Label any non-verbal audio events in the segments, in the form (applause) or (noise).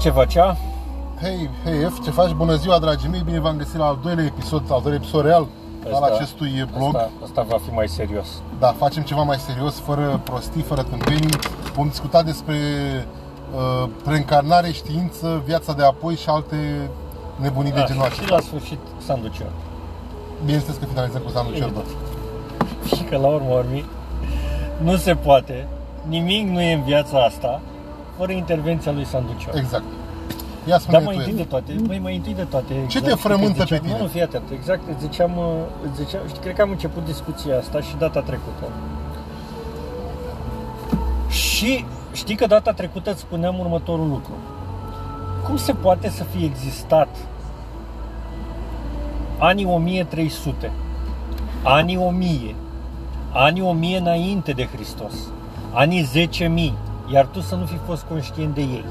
Ce facea? Hei, hei, F, ce faci? Bună ziua, dragii mei! Bine v-am găsit la al doilea episod, al doilea episod real al acestui blog. Asta, asta va fi mai serios. Da, facem ceva mai serios, fără prostii, fără tâmpenii. Vom discuta despre uh, reîncarnare, știință, viața de apoi și alte nebunii de Da, genul și acesta. la sfârșit sanducior. Bineînțeles că finalizăm cu Sanu Cerdă. Și că la urmă urmii nu se poate, nimic nu e în viața asta fără intervenția lui Sanducior. Exact. Ia spune Dar mai tu, întâi de Edi. toate, mai, mai întâi de toate Ce te exact, frământă îți ziceam- pe tine? Nu, nu, fii atent, exact, îți ziceam, uh, îți ziceam, știi, cred că am început discuția asta și data trecută. Și știi că data trecută îți spuneam următorul lucru. Cum se poate să fie existat anii 1300, anii 1000, anii 1000 înainte de Hristos, anii 10.000, iar tu să nu fi fost conștient de ei?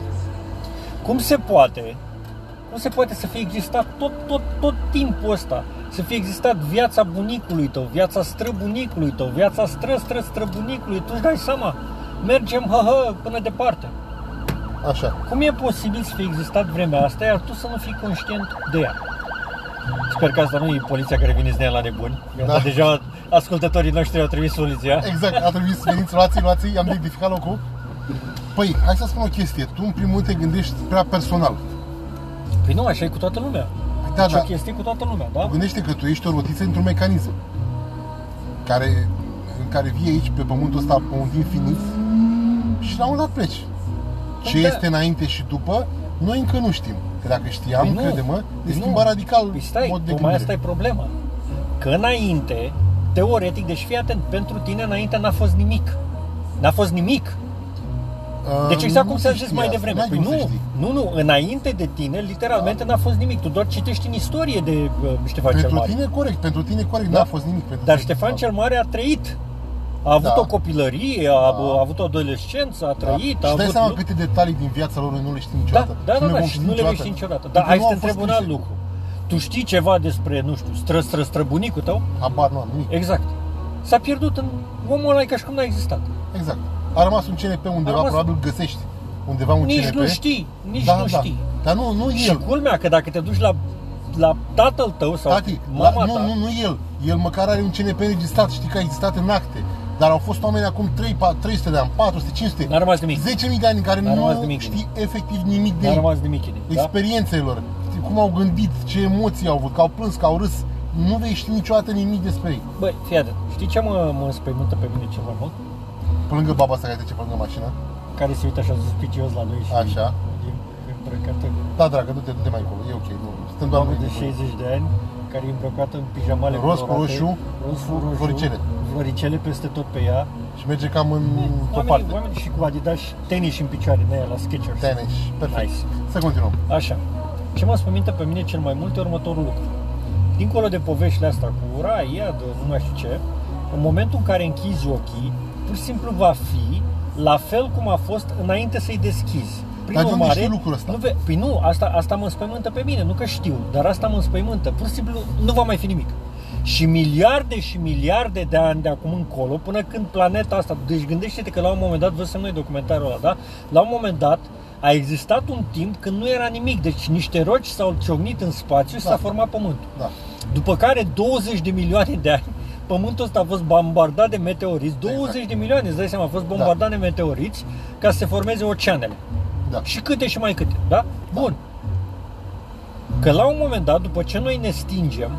Cum se poate cum se poate să fie existat tot, tot, tot timpul ăsta? Să fie existat viața bunicului tău, viața străbunicului tău, viața stră, stră, străbunicului. Tu îți dai seama, mergem, hă, hă, până departe. Așa. Cum e posibil să fie existat vremea asta, iar tu să nu fii conștient de ea? Sper că asta nu e poliția care vine să ne ia la nebuni. Da. Da. Deja ascultătorii noștri au trimis poliția. Exact, a trebuit să veniți, luați luați am identificat locul. Păi, hai să spun o chestie. Tu, în primul rând, te gândești prea personal. Păi nu, așa e cu toată lumea. Da, și da. o chestie cu toată lumea, da? Gândește că tu ești o rotiță într-un mecanism care, în care vii aici pe pământul ăsta pe un timp finit și la un dat pleci. Ce da. este înainte și după, noi încă nu știm. Că dacă știam, Păi nu. crede-mă, ne Păi schimba nu. radical Păi stai, mod de tocmai gândire. asta e problema. Că înainte, teoretic, deci fii atent, pentru tine înainte n-a fost nimic. N-a fost nimic. Uh, Deci exact nu cum se s-a zis știe mai asta. devreme. N-ai Păi cum să nu, știi. nu, nu, înainte de tine, literalmente n-a fost nimic. Tu doar citești în istorie de uh, Ștefan cel Pentru Mare. tine corect, pentru tine corect, Da. n-a fost nimic. Pentru Dar tine. Ștefan cel Mare a trăit. A avut Da. o copilărie, a, a avut o adolescență, a Da. trăit, a Și dai avut... seama nu? câte detalii din viața lor noi nu le știm Da, niciodată. da, da, ne da, vom și ști nu le vei ști niciodată. Dar Pentru hai că să nu te au întreb fost un alt scrise. lucru. Tu știi ceva despre, nu știu, stră, stră, străbunicul tău? Habar nu am nimic. Exact. S-a pierdut în omul ăla e ca și cum n-a existat. Exact. A rămas un CNP undeva, rămas- probabil găsești undeva un nici CNP. nu știi, nici da, nu da. știi. Dar nu, nu Și el. culmea că dacă te duci la, la tatăl tău sau Tati, la, mama nu, ta, nu, nu el. El măcar are un CNP înregistrat, știi că a existat în acte. Dar au fost oameni acum 3, 4, 300 de ani, 400, 500, n-a rămas nimic. 10.000 de ani în care N-a rămas nu nimic. știi efectiv nimic de N-a ei. rămas nimic în ei, da? Experiențele lor, știi cum au gândit, ce emoții au avut, că au plâns, că au râs. Nu vei ști niciodată nimic despre ei. Băi, fii atent. Știi ce mă, mă înspăimântă pe mine cel mai mult? Pe lângă baba asta care trece pe lângă mașină. Care se uită așa suspicios la noi și Așa. e îmbrăcată Da, dragă, du-te, du-te mai încolo, e ok, nu, suntem doar doamnă noi. de 60 de ani care e îmbrăcată în pijamale Roz cu colorate, roșu, roz cu roșu, floricele. floricele peste tot pe ea. Și merge cam în o Oamenii, parte. oamenii și cu Adidas și tenis în picioare în aia la Skechers. Tenis, perfect. Nice. Să continuăm. Așa. Ce mă spămintă pe mine cel mai mult e următorul lucru. Dincolo de poveștile astea cu rai, iad, nu mai știu ce, în momentul în care închizi ochii, pur și simplu va fi la fel cum a fost înainte să-i deschizi. Prin Dar de unde urmare, știi lucrul ăsta? Nu ve- păi nu, asta, asta mă înspăimântă pe mine, nu că știu, dar asta mă înspăimântă. Pur și simplu nu va mai fi nimic. Și miliarde și miliarde de ani de acum încolo, până când planeta asta, deci gândește-te că la un moment dat, văzusem noi documentarul ăla, da? La un moment dat a existat un timp când nu era nimic, deci niște roci s-au ciocnit în spațiu și Da. s-a format pământul. Da. După care 20 de milioane de ani Pământul ăsta a fost bombardat de meteoriți 20 Exact. de milioane, îți dai seama, a fost bombardat de meteoriți Ca să se formeze oceanele Da. Și câte și mai câte, da? Bun Că la un moment dat, după ce noi ne stingem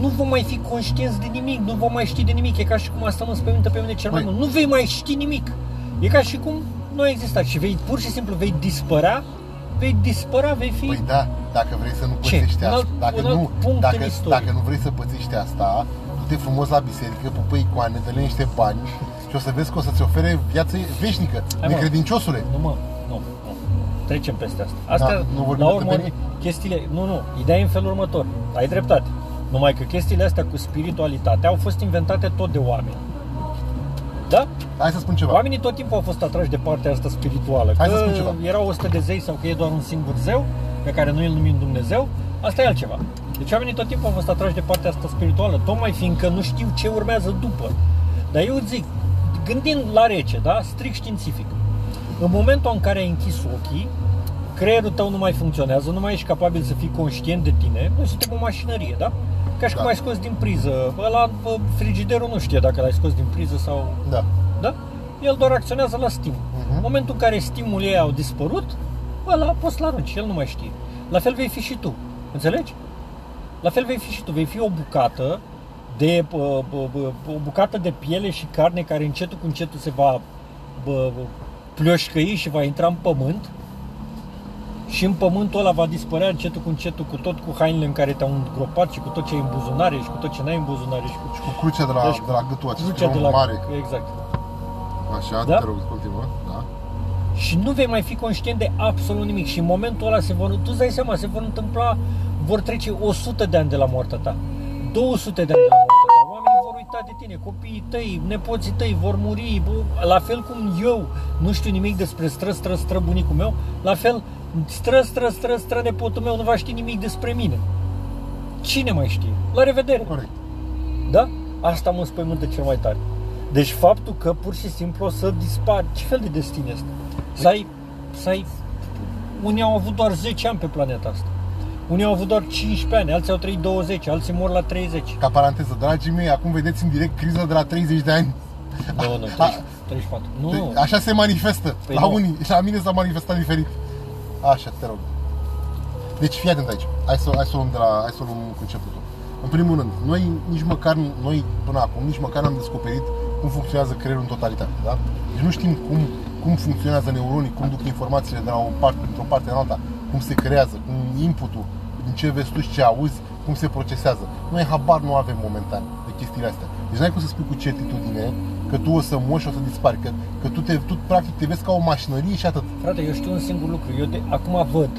nu vom mai fi conștienți de nimic, nu vom mai ști de nimic. E ca și cum asta mă spământă pe mine cel mai Păi- mult. Nu vei mai ști nimic. E ca și cum nu a existat și vei pur și simplu vei dispărea, vei dispărea, vei fi Păi da, dacă vrei să nu Ce? pățești Un alt- asta, dacă un alt nu, punct dacă, în istorie. dacă nu vrei să pățești asta, du-te frumos la biserică, pupă icoane, dă niște bani și o să vezi că o să-ți ofere viață veșnică, Hai, mă. necredinciosule. Nu mă, nu, nu. Trecem peste asta. Astea, Da, nu vorbim la de urmă, tâmpenii? chestiile, nu, nu, ideea e în felul următor. Ai dreptate. Numai că chestiile astea cu spiritualitatea au fost inventate tot de oameni. Da? Hai să spun ceva. Oamenii tot timpul au fost atrași de partea asta spirituală. Hai că să spun ceva. erau 100 de zei sau că e doar un singur zeu, pe care noi îl numim Dumnezeu, asta e altceva. Deci oamenii tot timpul au fost atrași de partea asta spirituală, tocmai fiindcă nu știu ce urmează după. Dar eu zic, gândind la rece, da? Strict științific. În momentul în care ai închis ochii, creierul tău nu mai funcționează, nu mai ești capabil să fii conștient de tine, noi suntem o mașinărie, da? Ca și Da. cum ai scos din priză, ăla, bă, frigiderul nu știe dacă l-ai scos din priză sau... Da. Da? El doar acționează la stimul. Mhm. În momentul în care stimulii ei au dispărut, ăla poți să-l arunci, el nu mai știe. La fel vei fi și tu, înțelegi? La fel vei fi și tu, vei fi o bucată de bă, bă, bă, o bucată de piele și carne care încetul cu încetul se va bă, bă, plioșcăi și va intra în pământ și în pământul ăla va dispărea încetul cu încetul cu tot cu hainele în care te-au îngropat și cu tot ce ai în buzunare și cu tot ce n-ai în buzunare și cu Și cu crucea de la, Deci, de la gâtul acesta crucea de la mare. Exact. Așa, Da? te rog, continuă. Da. și nu vei mai fi conștient de absolut nimic și în momentul ăla se vor, tu îți dai seama, se vor întâmpla, vor trece 100 de ani de la moartea ta, 200 de ani de la moartea ta, oamenii vor uita de tine, copiii tăi, nepoții tăi vor muri, bă, la fel cum eu nu știu nimic despre stră, stră, stră bunicul meu, la fel stră, stră, stră, stră nepotul meu nu va ști nimic despre mine. Cine mai știe? La revedere! Corect. Da? Asta mă înspăimântă cel mai tare. Deci faptul că pur și simplu o să dispar, ce fel de destin este? Să ai, să ai, unii au avut doar 10 ani pe planeta asta. Unii au avut doar 15 ani, alții au trăit 20, alții mor la 30. Ca paranteză, dragii mei, acum vedeți în direct criza de la 30 de ani. (laughs) Nu, nu, 30, 34. Nu, Deci, Așa se manifestă. Păi la nu. unii, și la mine s-a manifestat diferit. Așa, te rog. Deci fii atent aici. Hai să, hai să o luăm de la, hai să o luăm cu începutul. În primul rând, noi nici măcar, noi până acum, nici măcar n-am descoperit cum funcționează creierul în totalitate, da? Deci nu știm cum, cum funcționează neuronii, cum duc informațiile de la o parte, într-o parte în alta, cum se creează, cum inputul, din ce vezi tu și ce auzi, cum se procesează. Noi habar nu avem momentan de chestiile astea. Deci n-ai cum să spui cu certitudine că tu o să mori și o să dispari, că, că tu, te, tu practic te vezi ca o mașinărie și atât. frate, eu știu un singur lucru. Eu de, acum văd,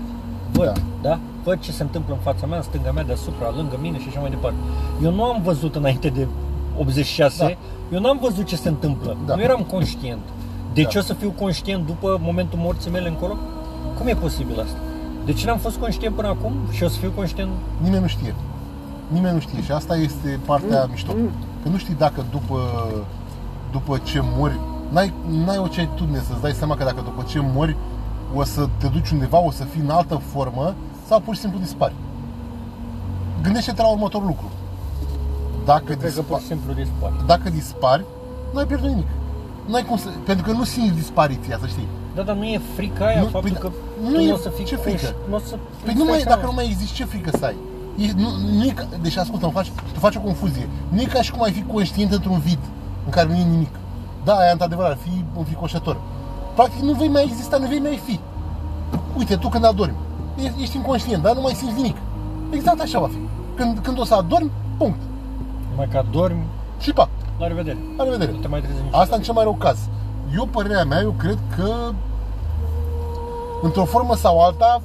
văd, Da. da. da? Văd ce se întâmplă în fața mea, în stânga mea, deasupra, lângă mine și așa mai departe. Eu nu am văzut înainte de 86, Da. eu n-am văzut ce se întâmplă. Da. Nu eram conștient. De Da. ce o să fiu conștient după momentul morții mele încolo? Cum e posibil asta? De ce n-am fost conștient până acum și o să fiu conștient? Nimeni nu știe. Nimeni nu știe și asta este partea mișto. Că nu știi dacă după, după ce mori, n-ai, n-ai o certitudine să-ți dai seama că dacă după ce mori o să te duci undeva, o să fii în altă formă sau pur și simplu dispari. Gândește-te la următorul lucru. Dacă, Cred că pur dispa- și simplu dispar. dacă dispari, nu ai pierdut nimic. N-ai cum să, pentru că nu simți dispariția, să știi. Da, dar nu e frica aia, Nu, faptul păi, că nu tu e- nu o să fii ce frică? conș- Nu o să Păi îți nu dai mai, seama. dacă nu mai există, ce frică să ai? E, nu, nu e ca, deci ascultă, îmi faci, tu faci o confuzie. Nu e ca și cum ai fi conștient într-un vid în care nu e nimic. Da, aia într-adevăr ar fi un fricoșător. Practic nu vei mai exista, nu vei mai fi. Uite, tu când adormi, e- ești inconștient, dar nu mai simți nimic. Exact așa va fi. Când, când o să adormi, punct. Numai că dormi, Și pa, la revedere. la revedere. Nu te mai trezi niciodată. Asta în cel mai rău caz. Eu, părerea mea, eu cred că într-o formă sau alta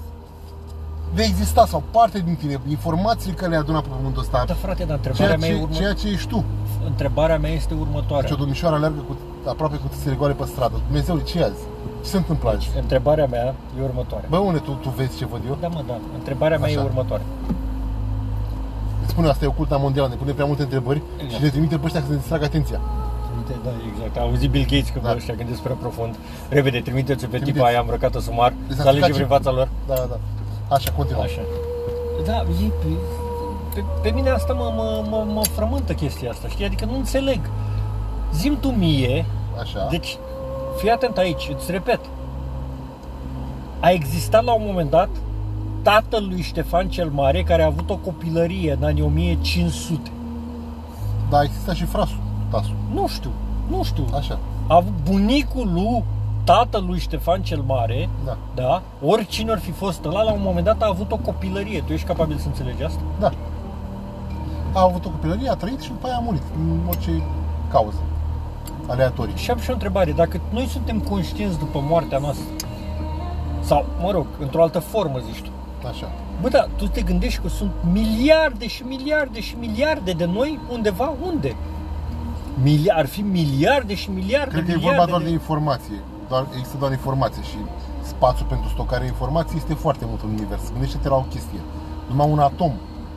vei exista sau parte din tine, informațiile care le-ai adunat pe pământul ăsta, Da, frate, dar întrebarea ceea mea, e ce, urmă... ceea ce ești tu. întrebarea mea este următoarea. Deci o domnișoară alergă cu, aproape cu țâțele goale pe stradă. Dumnezeu, ce e azi? Ce se întâmplă azi? Întrebarea mea e următoarea. Bă, unde tu, tu vezi ce văd eu? Da, mă, da. Întrebarea mea Așa. e următoarea. Îți spune asta e oculta mondială, ne pune prea multe întrebări Exact. și ne trimite pe ăștia să ne distragă atenția. Uite, da, exact. A auzit Bill Gates că Da. da. ăștia gândesc prea profund. Repede, trimiteți-o pe Trimiteți. tipa aia îmbrăcată sumar, Deci să ați alege plecat prin și- fața lor. Da, da, da. Așa, continuă. Așa. Da, e, pe, pe mine asta mă, mă, mă, mă frământă chestia asta, știi? Adică nu înțeleg. Zim tu mie, Așa. deci fii atent aici, îți repet. A existat la un moment dat tatăl lui Ștefan cel Mare care a avut o copilărie în anii 1500. Da, există și frasul, tasul. Nu știu, nu știu. Așa. A avut bunicul lui tatălui Ștefan cel Mare, Da. da, oricine ar fi fost ăla, la un moment dat a avut o copilărie. Tu ești capabil să înțelegi asta? Da. A avut o copilărie, a trăit și după aia a murit. În orice cauză. Aleatorii. Și am și o întrebare. Dacă noi suntem conștienți după moartea noastră, sau, mă rog, într-o altă formă, zici tu, Așa. Bă, da, tu te gândești că sunt miliarde și miliarde și miliarde de noi undeva unde? Mili- ar fi miliarde și miliarde, Cred că e miliarde vorba doar de de... informație. Doar, există doar informație și spațiul pentru stocarea informației este foarte mult în univers. Gândește-te la o chestie. Numai un atom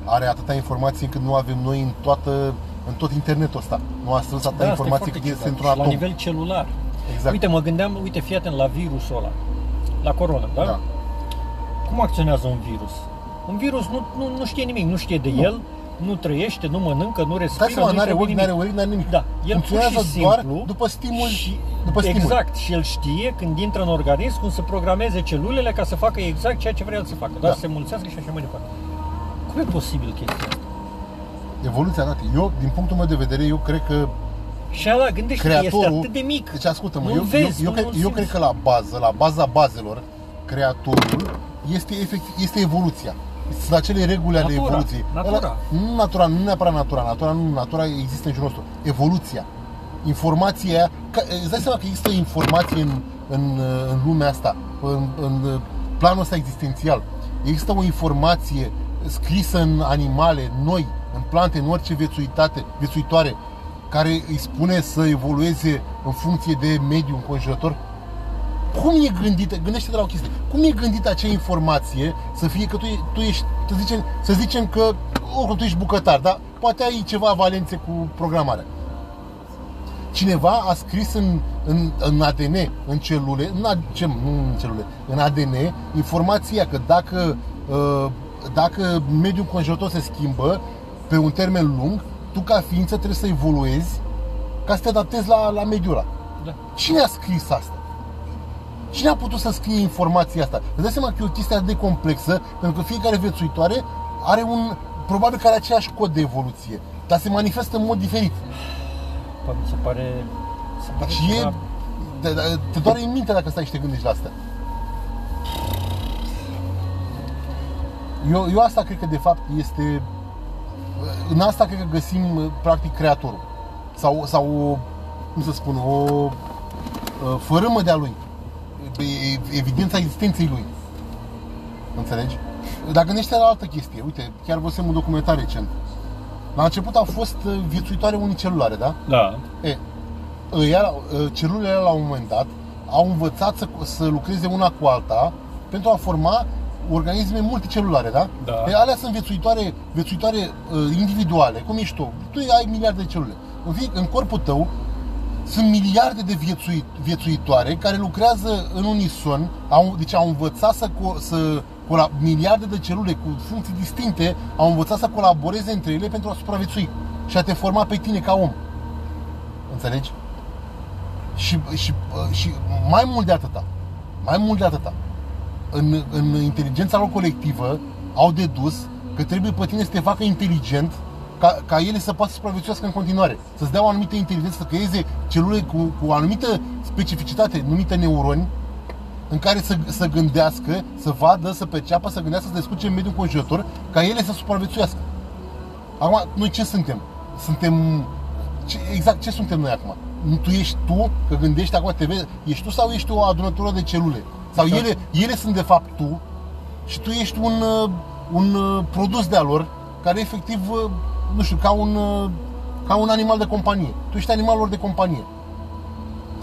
are atâta informație încât nu avem noi în toată în tot internetul ăsta. Nu a strâns atâta Da, asta e informație foarte cât este ciudat. într-un Și La atom. nivel celular. Exact. Uite, mă gândeam, uite, fii atent la virusul ăla, la corona, da? Da. cum acționează un virus? Un virus nu, nu, nu știe nimic, nu știe de Nu. el, nu trăiește, nu mănâncă, nu Dai respiră, seama, nu n-are știe ochi, nimic. n-are uric, n-are nimic. Da, el pur Funcționează și doar simplu după stimul, și, după stimul. Exact, și el știe când intră în organism cum să programeze celulele ca să facă exact ceea ce vrea el să facă, doar Da. să se mulțească și așa mai departe. Cum e posibil chestia asta? Evoluția dată. Eu, din punctul meu de vedere, eu cred că Și ala, gândește creatorul... este atât de mic. Deci ascultă-mă, Nu eu, vezi, eu, eu, nu- cred, nu eu simți. cred că la bază, la baza bazelor, creatorul este, efectiv, este evoluția. Sunt acele reguli ale Natura, evoluției. natura. Ăla- nu natura, nu neapărat natura. Natura nu, natura există în jurul nostru. Evoluția. Informația aia, ca, îți dai seama că există informație în, în, în lumea asta, în, în planul ăsta existențial. Există o informație scrisă în animale, noi, în plante, în orice viețuitate, viețuitoare, care îi spune să evolueze în funcție de mediul înconjurător? Cum e gândită, gândește-te la o chestie, cum e gândită acea informație să fie că tu, e- tu ești, să zicem, să zicem că oricum tu ești bucătar, dar poate ai ceva valențe cu programarea. Cineva a scris în, în, în ADN, în celule, în, a- ce, nu în celule, în ADN, informația că dacă, uh, dacă mediul înconjurător se schimbă pe un termen lung, tu ca ființă trebuie să evoluezi ca să te adaptezi la, la mediul ăla. Da. Cine a scris asta? Cine a putut să scrie informația asta? Îți dai seama că e o chestie atât de complexă, pentru că fiecare viețuitoare are un, probabil că are aceeași cod de evoluție, dar se manifestă în mod diferit. Păi, mi se pare... Se pare Și e, ceva- te, te doare în minte dacă stai și te gândești la asta. Eu, eu asta cred că de fapt este în asta cred că găsim practic creatorul sau, sau o, cum să spun, o uh, fărâmă de-a lui E- evidența existenței lui înțelegi? Dar gândește la altă chestie uite, chiar văzusem un documentar recent la început au fost uh, viețuitoare unicelulare, da? Da. E, ăia, ă, celulele la un moment dat au învățat să, să lucreze una cu alta pentru a forma organisme multicelulare, da? Da. E, alea sunt viețuitoare, viețuitoare uh, individuale, cum ești tu. Tu ai miliarde de celule. În, fie, în corpul tău sunt miliarde de viețui, viețuitoare care lucrează în unison, au, deci au învățat să, co- să colab- miliarde de celule cu funcții distincte au învățat să colaboreze între ele pentru a supraviețui și a te forma pe tine ca om. Înțelegi? Și, și, și mai mult de atâta, mai mult de atâta, în, în inteligența lor colectivă au dedus că trebuie pe tine să te facă inteligent ca, ca ele să poată să supraviețuiască în continuare. Să-ți dea o anumită inteligență, să creeze celule cu, cu o anumită specificitate numită neuroni în care să, să gândească, să vadă, să perceapă, să gândească, să descurce în mediul înconjurător ca ele să supraviețuiască. Acum, noi ce suntem? Suntem... Ce, exact ce suntem noi acum? Nu Tu ești tu, că gândești acum, te vezi, ești tu sau ești o adunătură de celule? Sau Exact. ele, ele sunt de fapt tu și tu ești un, uh, un uh, produs de-a lor care efectiv, uh, nu știu, ca un, uh, ca un animal de companie. Tu ești animalul lor de companie.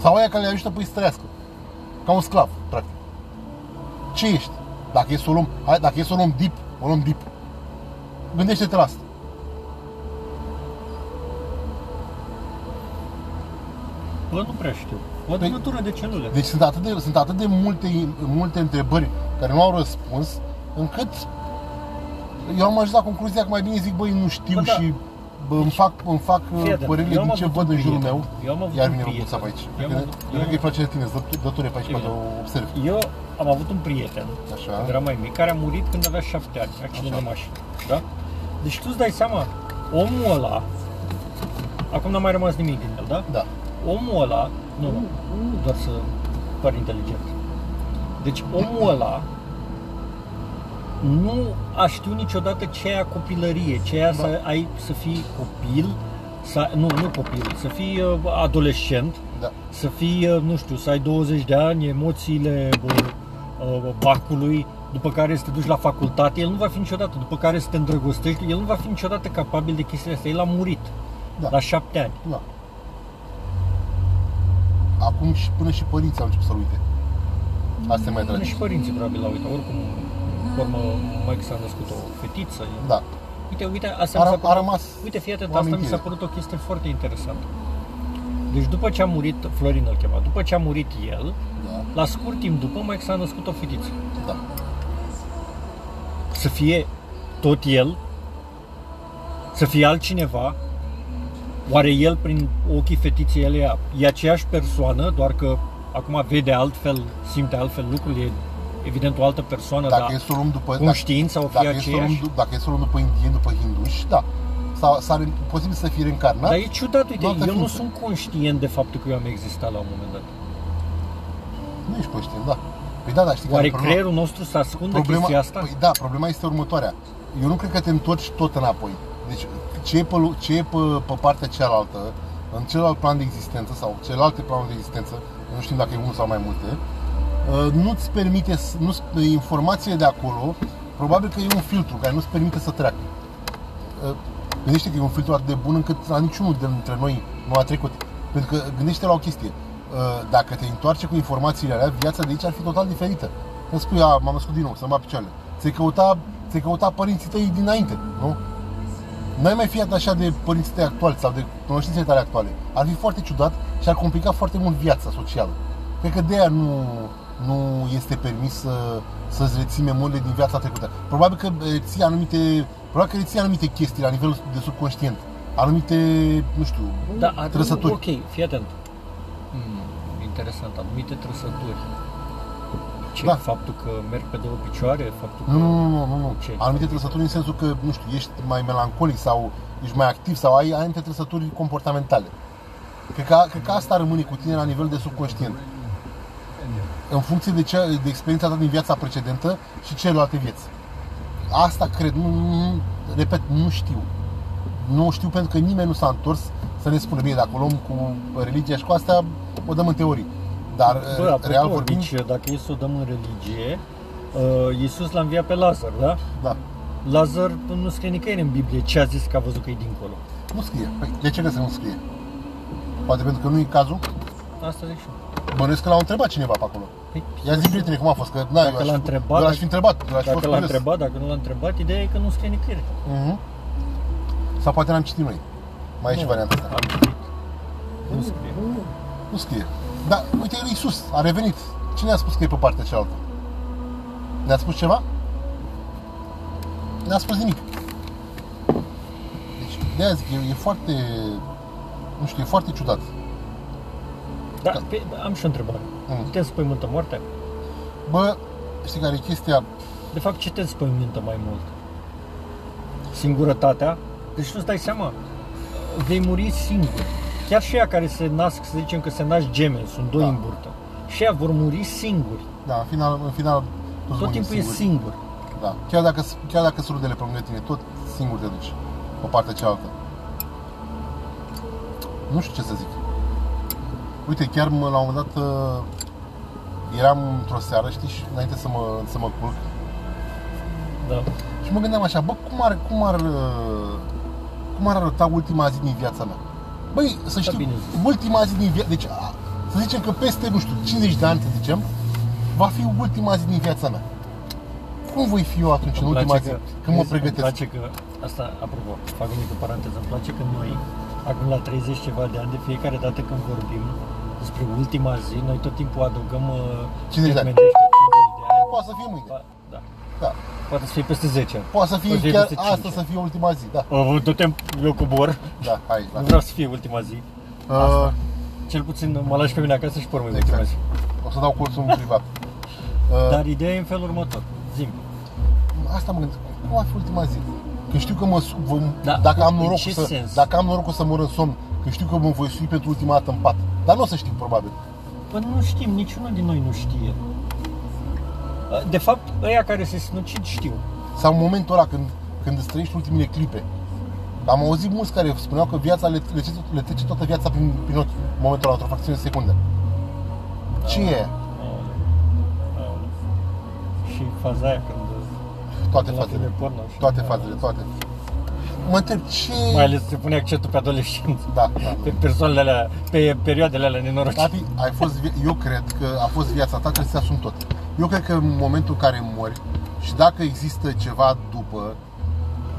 Sau aia care le ajută pe ei să trăiască. Ca un sclav, practic. Ce ești? Dacă e să o luăm, hai, dacă e să o luăm deep, o luăm deep. Gândește-te la asta. Bă, nu prea știu. O Păi- adunătură de celule. Deci sunt atât de, sunt atât de multe, multe întrebări care nu au răspuns, încât eu am ajuns la concluzia că mai bine zic, băi, nu știu Bă, da. și bă, îmi fac, îmi fac Fii uh, atent, părerile eu am din ce avut văd un în jurul prieten. meu. Eu am avut Iar un vine prieten. Răguța pe aici. Eu Cred am că- avut- eu cred am că îi place de tine, dă- dă-ture pe aici, Bine. poate o observi. Eu am avut un prieten, Așa. când era mai mic, care a murit când avea șapte ani, accident Așa. de mașină. Da? Deci tu îți dai seama, omul ăla, acum n-a mai rămas nimic din el, da? Da. Omul ăla, nu, nu, nu doar să par inteligent. Deci omul ăla nu a știut niciodată ce e copilărie, ce e să ai să fii copil, să, nu, nu copil, să fii uh, adolescent, Da. să fii, uh, nu știu, să ai 20 de ani, emoțiile bă, uh, bacului, după care să te duci la facultate, el nu va fi niciodată, după care să te îndrăgostești, el nu va fi niciodată capabil de chestiile astea, el a murit Da. la șapte ani. Da. Acum și până și părinții au început să-l uite. Asta e mai Până drag. și părinții probabil la uitat, oricum, pe urmă, mai s-a născut o fetiță. Da. Uite, uite, asta A, mi s-a ră- părut, a rămas uite, fii atent, o asta mi amintire. s-a părut o chestie foarte interesantă. Deci după ce a murit, Florin îl chema, după ce a murit el, Da. la scurt timp după, mai s-a născut o fetiță. Da. să fie tot el, să fie altcineva, oare el prin ochii fetiței ele e aceeași persoană, doar că acum vede altfel, simte altfel lucrurile, e evident o altă persoană, Dacă dar e să o luăm după... conștiința o dacă, fie dacă, e să o luăm, aceeași. du- dacă e să o luăm după indieni, după hinduși, da. Sau, s-ar, posibil să fie reîncarnat. Dar e ciudat, uite, o altă eu nu ființă. sunt conștient de faptul că eu am existat la un moment dat. Nu ești conștient, da. Păi da, dar știi care Oare e problema? creierul nostru să ascundă problema, chestia asta? Păi da, problema este următoarea. Eu nu cred că te întorci tot înapoi. Deci ce e pe, lu- ce e pe, pe partea cealaltă, în celălalt plan de existență sau celelalte planuri de existență, nu știm dacă e unul sau mai multe, uh, nu-ți permite, să- nu informațiile de acolo, probabil că e un filtru care nu-ți permite să treacă. Uh, Gândește că e un filtru atât de bun încât la niciunul dintre noi nu a trecut. Pentru că gândește la o chestie. Uh, Dacă te întoarce cu informațiile alea, viața de aici ar fi total diferită. Când spui, a, m-am născut din nou, să-mi bat picioarele. Ți-ai căuta, ți-ai căuta părinții tăi dinainte, nu? N-ai mai fi atașat de părinții tăi actuali sau de cunoștințele tale actuale. Ar fi foarte ciudat și ar complica foarte mult viața socială. Cred că de aia nu, nu este permis să, să-ți reții memoriile din viața trecută. Probabil că reții anumite, probabil că reții anumite chestii la nivel de subconștient. Anumite, nu știu, Da, ar- trăsături. Ok, fii atent. Hmm, interesant, anumite trăsături. Ce? Da. Faptul că merg pe două picioare? Faptul că... Nu, nu, nu, nu, nu. Ce? Anumite trăsături în sensul că, nu știu, ești mai melancolic sau ești mai activ sau ai, ai anumite trăsături comportamentale. Cred că, cred că asta rămâne cu tine la nivel de subconștient. În funcție de, ce, de experiența ta din viața precedentă și celelalte vieți. Asta cred, nu, nu, repet, nu știu. Nu știu pentru că nimeni nu s-a întors să ne spună, bine, dacă o luăm cu religia și cu astea, o dăm în teorii. Dar, Bă, apropo, real vorbind, deci dacă e să o dăm în religie, uh, Iisus l-a înviat pe Lazar, da? da, Lazar nu scrie nicăieri în Biblie ce a zis că a văzut că e dincolo. nu scrie. Păi, de ce crezi că nu scrie? Poate pentru că nu e cazul? Asta zic și eu. Bănuiesc că l-au întrebat cineva pe acolo. Păi, Ia zi prietene cum a fost, că na, Dacă eu aș l-a fi- întrebat, eu l-aș fi întrebat, eu aș fi fost Dacă l-a curios. întrebat, dacă nu l-a întrebat, ideea e că nu scrie nicăieri. Mhm. Sau poate n-am citit noi. Mai e și Nu, varianta asta. Am citit. Nu scrie. Nu scrie. Dar uite, el Iisus a revenit. Cine a spus că e pe partea cealaltă? Ne-a spus ceva? Ne-a spus nimic. Deci, de aia zic, e, e foarte, nu știu, e foarte ciudat. Da, pe, am și o întrebare. Mm. Putem spăimântă moartea? Bă, știi care e chestia? De fapt, ce te înspăimântă mai mult? Singurătatea? Deci nu-ți dai seama, vei muri singur. Chiar și ea care se nasc, să zicem că se nasc gemeni, sunt doi Da. în burtă. Și ea vor muri singuri. Da, în final, în final toți Tot murim timpul e singuri. singur. Da. Chiar dacă, chiar dacă sunt rudele pe lângă tine, tot singur te duci pe partea cealaltă. Nu știu ce să zic. Uite, chiar mă, la un moment dat uh, eram într-o seară, știi, și înainte să mă, să mă culc Da. și mă gândeam așa, bă, cum ar, cum ar, uh, cum ar arăta ultima zi din viața mea? Băi, să știi, bine zis. ultima zi din viața, deci a, să zicem că peste, nu știu, 50 de ani, să zicem, va fi ultima zi din viața mea. Cum voi fi eu atunci, în Îmi ultima zi, place când mă îmi pregătesc? place că, asta, apropo, fac o mică paranteză, îmi place că noi, acum la 30 ceva de ani, de fiecare dată când vorbim despre ultima zi, noi tot timpul adăugăm uh, 50 de ani. termendește, 50 de ani. Poate să fie mâine. Ba- Da. Da. Poate să fie peste 10 ani. Poate să fie Poate chiar peste cinci asta ani. să fie ultima zi, da. Uh, du-te, eu cobor. Da, hai, da. Nu vreau să fie ultima zi. Uh, Cel puțin mă lași pe mine acasă și pe urmă e Exact. ultima zi. o să dau cursul în privat. Uh, Dar ideea e în felul următor. Zim. asta mă gândesc, cum va fi ultima zi? Că știu că mă, su- vom, Da, dacă am în noroc ce să, sens? dacă am norocul să mor în somn, că știu că mă voi sui pentru ultima dată în pat. Dar nu o să știu, probabil. Bă, nu știm, niciunul din noi nu știe. De fapt, ăia care se sinucid știu. Sau în momentul ăla când, când îți trăiești ultimele clipe. Am auzit mulți care spuneau că viața le, le, trece- le trece toată viața prin, prin ochi, în momentul ăla, într-o fracțiune de secundă. Ce e aia? Aoleu. Aoleu. Și faza aia când Toate la fazele. filme porno și Toate fazele, toate. Mă întreb, ce... Mai ales se pune accentul pe adolescenți. Da, (laughs) da. Pe persoanele alea, pe perioadele alea nenorocite. Tati, ai fost, vi- eu cred că a fost viața ta, trebuie să asumi tot. Eu cred că în momentul în care mori și dacă există ceva după,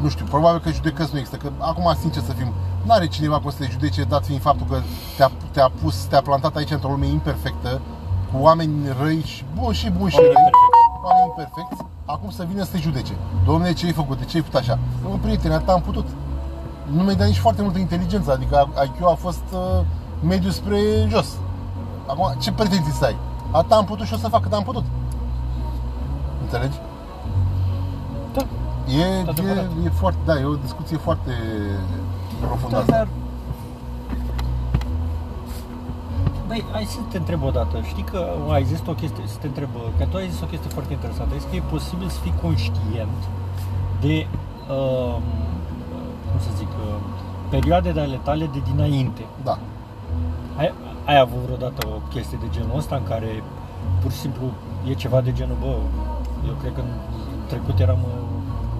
nu știu, probabil că judecăți nu există, că acum, sincer să fim, nu are cineva cum să te judece, dat fiind faptul că te-a, te-a pus, te-a plantat aici într-o lume imperfectă, cu oameni răi și buni și buni și Oameni răi, imperfecți. oameni imperfecți, acum să vină să te judece. Domnule, ce ai făcut? De ce ai făcut așa? Nu, prietene, atât am putut. Nu mi-ai dat nici foarte multă inteligență, adică IQ a fost uh, mediu spre jos. Acum, ce pretenții să ai? Atât am putut și o să fac cât am putut. Înțelegi? Da. E, Adevărat. e, e foarte, da, e o discuție foarte profundă Da, asta. dar... Băi, hai să te întreb o dată. Știi că ai zis o chestie, să te întreb, că tu ai zis o chestie foarte interesantă. Ai zis că e posibil să fii conștient de, um, cum să zic, uh, perioade de ale tale de dinainte. Da. Ai, ai avut vreodată o chestie de genul ăsta în care pur și simplu e ceva de genul, bă, eu cred că în trecut eram, uh,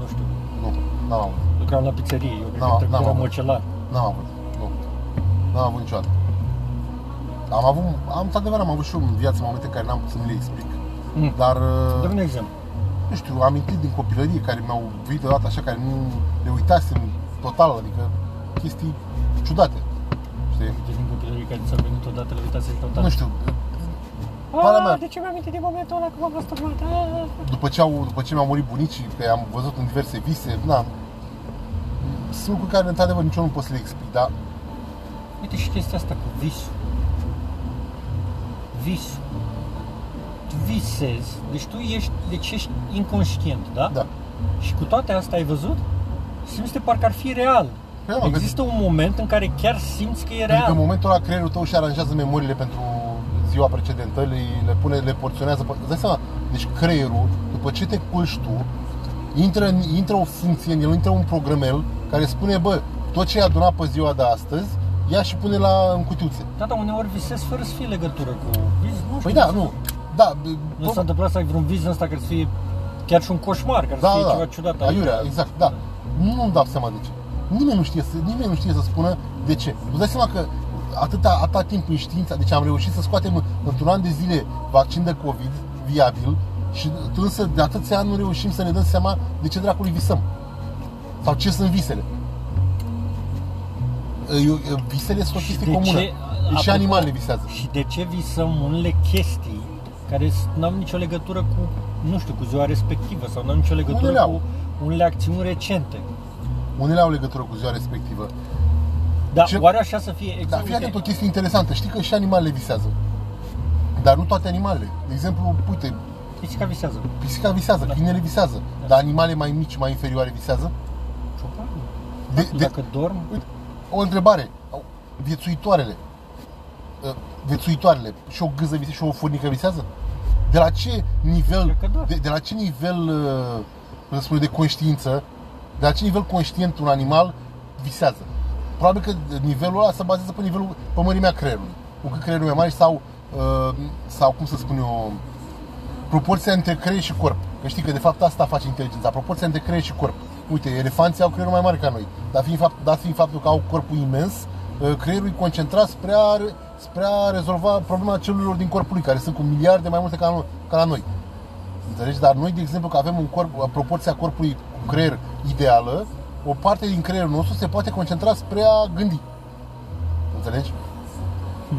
nu știu, Nu, n-am avut. lucram la pizzerie, eu cred Da, că în trecut n-am eram avut. ocelar. N-am avut. Nu. N-am avut niciodată. Am avut, am, într-adevăr, am avut și eu în viață momente în care n-am putut să mi le explic. Mm. Dar, Dă uh, un exemplu. nu știu, amintiri din copilărie care mi-au venit odată așa, care nu le uitasem total, adică chestii ciudate. Știi? din copilărie care ți-a venit odată, le uitați total. Nu știu, Parea mea. Ah, de ce mi-am amintit din momentul ăla când m-am masturbat? Ah. după ce, au, după ce mi-au murit bunicii, că am văzut în diverse vise, na, sunt lucruri care, într-adevăr, nici eu nu pot să le explic, dar Uite și chestia asta cu visul. Visul. Tu visezi, deci tu ești, deci ești inconștient, da? da. Și cu toate astea ai văzut? Simți de parcă ar fi real. Păi, mă, Există un moment în care chiar simți că e Pentru că în real. momentul ăla creierul tău și aranjează memoriile pentru ziua precedentă, le, le pune, le porționează. pe- Îți dai seama? Deci creierul, după ce te culci tu, intră, în, intră o funcție în el, intră un programel care spune, bă, tot ce ai adunat pe ziua de astăzi, ia și pune la în cutiuțe. Da, dar uneori visezi fără să fie legătură cu vis. Nu știu, Păi da, nu. Da, Nu bă, s-a întâmplat să ai vreun vis în ăsta care să fie chiar și un coșmar, care da, să fie da, ceva da. ciudat. Aiurea, exact, da. Nu-mi dau seama de ce. Nimeni nu știe să, nimeni nu știe să spună de ce. Tu dai seama că atâta, atâta timp în știința, deci am reușit să scoatem într-un an de zile vaccin de COVID viabil și însă de atâția ani nu reușim să ne dăm seama de ce dracului visăm. Sau ce sunt visele. Eu, eu, visele sunt o Și chestie de comună. ce- Deci și apropo, animalele visează. Și de ce visăm unele chestii care nu au nicio legătură cu, nu știu, cu ziua respectivă sau nu au nicio legătură Unele au. cu unele acțiuni recente. Unele au legătură cu ziua respectivă. Dar Ce- oare așa să fie Dar exact? fii atent o chestie interesantă. Știi că și animalele visează. Dar nu toate animalele. De exemplu, uite, Pisica visează. pisica visează, Da. câinele visează. Dar animale mai mici, mai inferioare visează? Ciocanul. De, De, de, Dacă dorm, uite, o întrebare. Au- Viețuitoarele. uh, Viețuitoarele. Și o gâză visează și o furnică visează? De la ce nivel, Cred că da. de, de la ce nivel, uh, cum să spune, de conștiință, de la ce nivel conștient un animal visează? Probabil că nivelul ăla se bazează pe nivelul, pe mărimea creierului. Cu cât creierul e mai mare sau, uh, sau cum să spun eu, proporția între creier și corp. Că știi că de fapt asta face inteligența, proporția între creier și corp. Uite, elefanții au creierul mai mare ca noi, dar fiind fapt, dat fiind faptul că au corpul imens, uh, creierul e concentrat spre a, re- spre a rezolva problema celulelor din corpul lui, care sunt cu miliarde mai multe ca, no- ca la noi. Înțelegi? Dar noi, de exemplu, că avem un corp, proporția corpului cu creier ideală, o parte din creierul nostru se poate concentra spre a gândi. Înțelegi?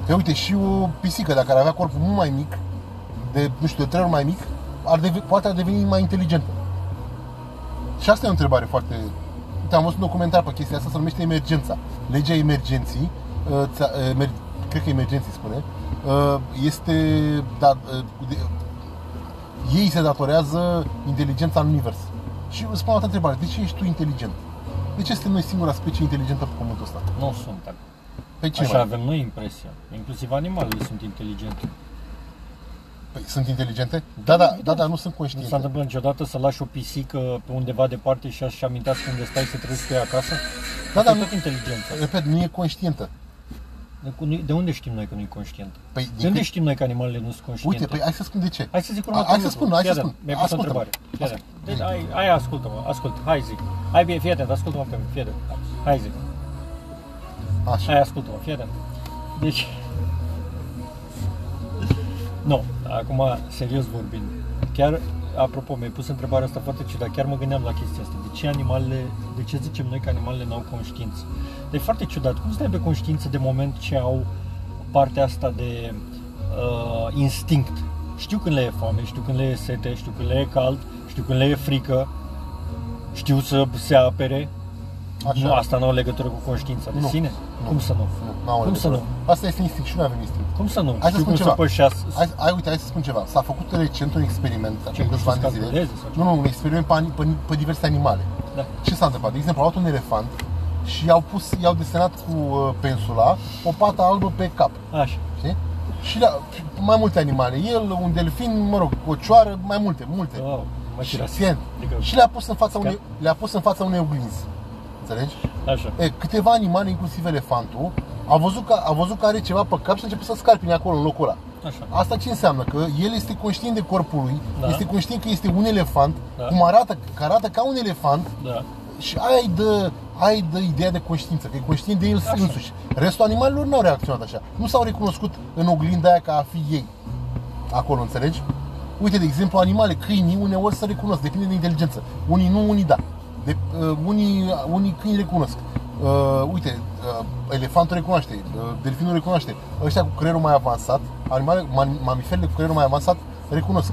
Că uite, și o pisică, dacă ar avea corpul mult mai mic, de, nu știu, de trei ori mai mic, ar deve, poate ar deveni mai inteligentă. Și asta e o întrebare foarte... Uite, am văzut un documentar pe chestia asta, se numește Emergența. Legea emergenții, uh, ța- uh, emer, cred că emergenții spune, uh, este... Da, uh, de, ei se datorează inteligența în univers. Și îți spun o altă întrebare, de ce ești tu inteligent? De ce suntem noi singura specie inteligentă pe pământul ăsta? nu suntem. Pe ce Așa mai? avem noi impresia. Inclusiv animalele sunt inteligente. Păi, sunt inteligente? Da, da, da, dar nu sunt Nu conștiente. s-a întâmplat niciodată să lași o pisică pe undeva departe și așa amintească unde stai să treci cu ea acasă? Da, Asta dar e nu, tot inteligență. repet, nu e conștientă. De cu- De unde știm noi că nu e conștient? Păi, De din unde cât- știm noi că animalele nu sunt conștiente? Uite, păi hai să spun de ce. Hai să zic A- următorul hai să lucru. spun, hai să Fii spun. atent, Mi-ai pus o Ascultă-mă. întrebare. Fii atent. Ascultă. Deci, hai, hai, ascultă-mă, ascultă, hai zic. Hai, fii- fii atent, ascultă-mă pe mine, fii atent. Hai zic. Așa. Hai, ascultă-mă, fii atent. Deci... Nu, acum, serios vorbind. Chiar, apropo, mi-ai pus întrebarea asta foarte ciudat. Chiar mă gândeam la chestia asta. De ce animalele, de ce zicem noi că animalele n-au conștiință? Deci foarte ciudat. Cum să aibă conștiință de moment ce au partea asta de uh, instinct? Știu când le e foame, știu când le e sete, știu când le e cald, știu știu când le e frică, știu să se apere. Așa. Nu, asta nu are legătură cu conștiința de Nu. sine? Nu. Cum să nu? Nu, n-au Cum să legătură. Asta este instinct și noi avem instinct. Cum să nu? Hai să știu spun cum să ceva. pășească. Hai, hai, uite, hai să spun ceva. S-a făcut recent un experiment, acum Ce, câțiva ani de să zile. calculeze sau ce? Nu, nu, un experiment pe, ani- pe, pe diverse animale. Da. Ce s-a întâmplat? De exemplu, au luat un elefant și i-au pus, i-au desenat cu uh, pensula o pată albă pe cap. Așa. Știi? Și le mai multe animale. El, un delfin, mă rog, o cioară, mai multe, multe. Oh, mă și, tirați. fien. Adică- și le-a pus în fața unei, le-a pus în fața unei oglinzi. Înțelegi? Așa. E, câteva animale, inclusiv elefantul, a văzut, că, a văzut că are ceva pe cap și a început să scarpine acolo, în locul ăla. Așa. Asta ce înseamnă? Că el este conștient de corpul lui, Da. este conștient că este un elefant, Da. cum arată, că arată ca un elefant Da. și aia îi dă, aia îi dă ideea de conștiință, că e conștient de el Așa. însuși. Restul animalelor nu au reacționat așa. Nu s-au recunoscut în oglinda aia ca a fi ei. Acolo, înțelegi? Uite, de exemplu, animale, câinii uneori se recunosc, depinde de inteligență. Unii nu, unii da. De, uh, unii, unii câini recunosc. Uh, uite, uh, elefantul recunoaște, uh, delfinul recunoaște. Ăștia cu creierul mai avansat, animale, man- mamiferele cu creierul mai avansat recunosc.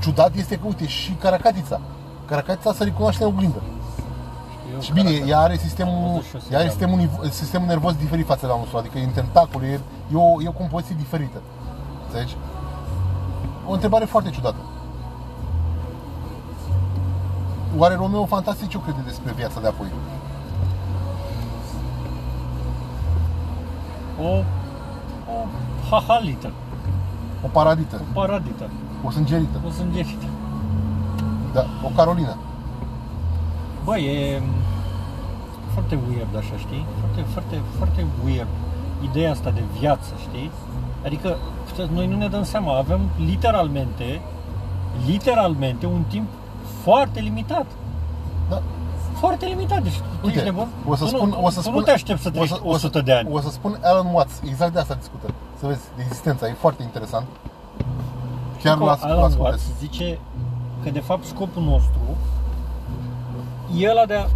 Ciudat este că, uite, și caracatița. Caracatița se recunoaște în oglindă. Eu, Și bine, caracter. ea are Am sistemul, văzut și eu ea are serialul. sistemul, niv- sistemul nervos diferit față de al nostru, adică în tentacule, e, e, o, e o compoziție diferită. Înțelegi? O întrebare foarte ciudată. Oare Romeo Fantastic ce crede despre viața de apoi? O, o hahalită, O paradită, o paradită, o sângerită, o sângerită. da, o Carolina. Bă, e foarte weird așa, știi? Foarte, foarte, foarte weird ideea asta de viață, știi? Adică noi nu ne dăm seama, avem literalmente, literalmente un timp foarte limitat. Da. Foarte limitat, deci tu Uite, ești nebun? o să tu spun, nu, o să tu spun, nu te aștepți să o trăiești să- o să- 100 de ani. O să spun Alan Watts, exact de asta discută. Să vezi, de existența, e foarte interesant. Chiar Că la Alan ascultez. Watts zice că de fapt scopul nostru e ăla de a,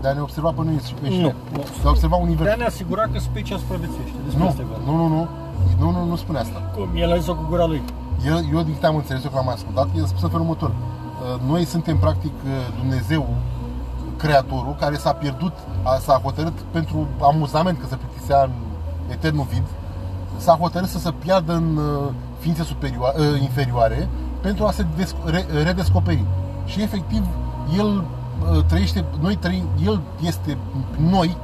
De a ne observa pe noi înșine. Nu, nu. De a observa de a universul. ne asigura că specia supraviețuiește. Despre Nu, asta e vorba. nu, nu, nu, nu, nu, nu spune asta. Cum el a zis-o cu gura lui. El, eu din câte am înțeles, eu că l-am mai ascultat, el a spus în felul următor. Uh, Noi suntem practic uh, Dumnezeu, creatorul, care s-a pierdut, a, s-a hotărât pentru amuzament, că se plictisea în eternul vid, s-a hotărât să se piardă în uh, ființe superioare, uh, inferioare pentru a se desc- re, redescoperi. Și efectiv, el uh, trăiește, noi trăim, el este noi,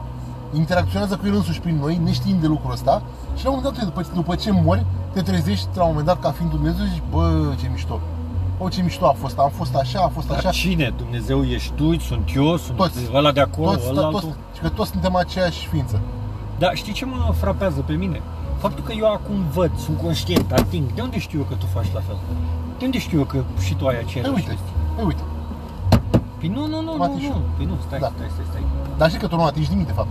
interacționează cu el însuși prin noi, neștiind de lucrul ăsta și la un moment dat, după, după ce mori, te trezești la un moment dat ca fiind Dumnezeu și zici, bă, ce mișto. O, ce mișto a fost, am fost așa, a fost Dar așa. cine? Dumnezeu ești tu, sunt eu, sunt Toți. ăla de acolo, toți, ăla toți, altul. și că toți suntem aceeași ființă. Dar știi ce mă frapează pe mine? Faptul că eu acum văd, sunt conștient, ating. De unde știu eu că tu faci la fel? De unde știu eu că și tu ai Păi aceeași uite, chestii? păi uite. Păi nu, nu, nu, nu, Matișu. nu. Păi nu, stai, Da. stai, stai, stai. Dar știi că tu nu atingi nimic, de fapt.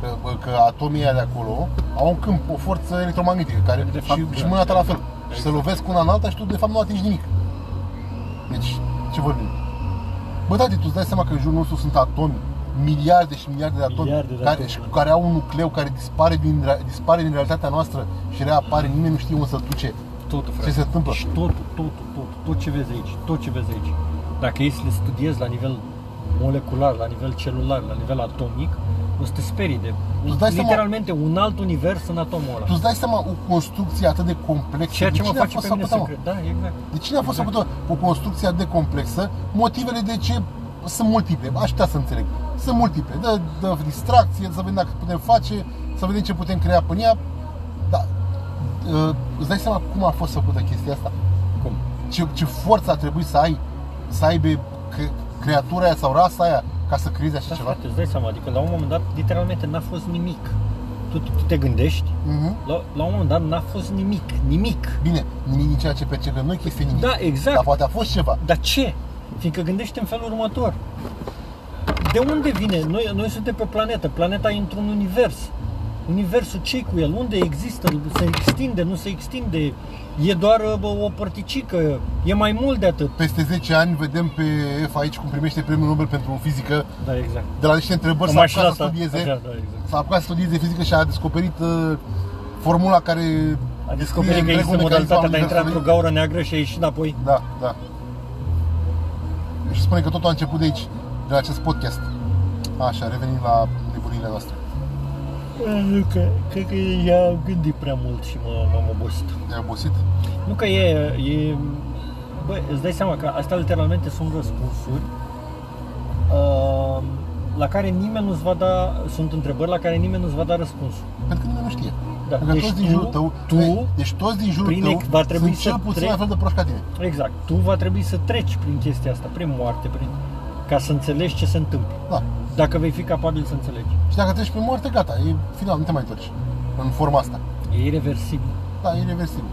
Că, bă, că atomii ăia de acolo au un câmp, o forță electromagnetică care, De fapt, și, da, și mâna ta la fel. Exact. Și se lovesc cu una în alta și tu de fapt nu atingi nimic. Deci, ce vorbim? Bă, tati, tu îți dai seama că în jurul nostru sunt atomi, miliarde și miliarde de atomi, Miliarde de care, atomi, și da. care au un nucleu care dispare din, rea- dispare din realitatea noastră și reapare, nimeni nu știe unde să duce. Totul, frate. se întâmplă? Deci totul, totul, totul, tot ce vezi aici, tot ce vezi aici. Dacă ei să le studiezi la nivel molecular, la nivel celular, la nivel atomic, o să te sperii de îți dai seama- literalmente un alt univers în atomul ăla. Tu îți dai seama o construcție atât de complexă. Ceea de ce mă cine a face fost pe mine făcută, să mă? cred. Da, exact. De cine a fost Exact. făcută o construcție atât de complexă? Motivele de ce sunt multiple, aș putea să înțeleg. Sunt multiple. Dă, dă distracție, să vedem dacă putem face, să vedem ce putem crea până ea. Dar uh, îți dai seama cum a fost făcută chestia asta? Cum? Ce, ce forță a trebuit să ai, să aibă cre, creatura aia sau rasa aia ca să creezi așa Da, ceva? frate, îți dai seama, adică la un moment dat, literalmente n-a fost nimic. Tu, tu, tu te gândești, Mhm. la, la un moment dat n-a fost nimic, nimic. Bine, nimic din ceea ce percepem noi că este nimic. Da, exact. Dar poate a fost ceva. Dar ce? Fiindcă gândește în felul următor. De unde vine? Noi, noi suntem pe planetă. Planeta e într-un univers. Universul ce cu el? Unde există? Se extinde? Nu se extinde? E doar bă, o părticică? E mai mult de atât? Peste 10 ani vedem pe F aici cum primește premiul Nobel pentru fizică Da, exact. de la niște întrebări O s-a mașină apucat să asta. studieze Așa, da, exact. s-a apucat să studieze fizică și a descoperit uh, formula care A descoperit că descrie există întregul mecanism modalitatea al de a intra într-o universului. gaură neagră și a ieși înapoi. Da, da. Și spune că totul a început de aici, de la acest podcast. Așa, revenim la nebunile noastre. Nu că, cred că i-a gândit prea mult și mă, m-am obosit. Te-ai obosit? Nu că e, e Bă, îți dai seama că astea literalmente sunt răspunsuri uh, la care nimeni nu-ți va da, sunt întrebări la care nimeni nu-ți va da răspunsul. Pentru că nimeni nu știe. Da. Pentru că Deci toți din tu- jurul tău, tu, ei, deci toți din jurul prin tău ex- va trebui sunt să cel puțin trec- la fel de proști ca tine. Exact. Tu va trebui să treci prin chestia asta, prin moarte, prin ca să înțelegi ce se întâmplă. Da. Dacă vei fi capabil să înțelegi. Și dacă treci pe moarte, gata, e final, nu te mai întorci în forma asta. E irreversibil. Da, e irreversibil.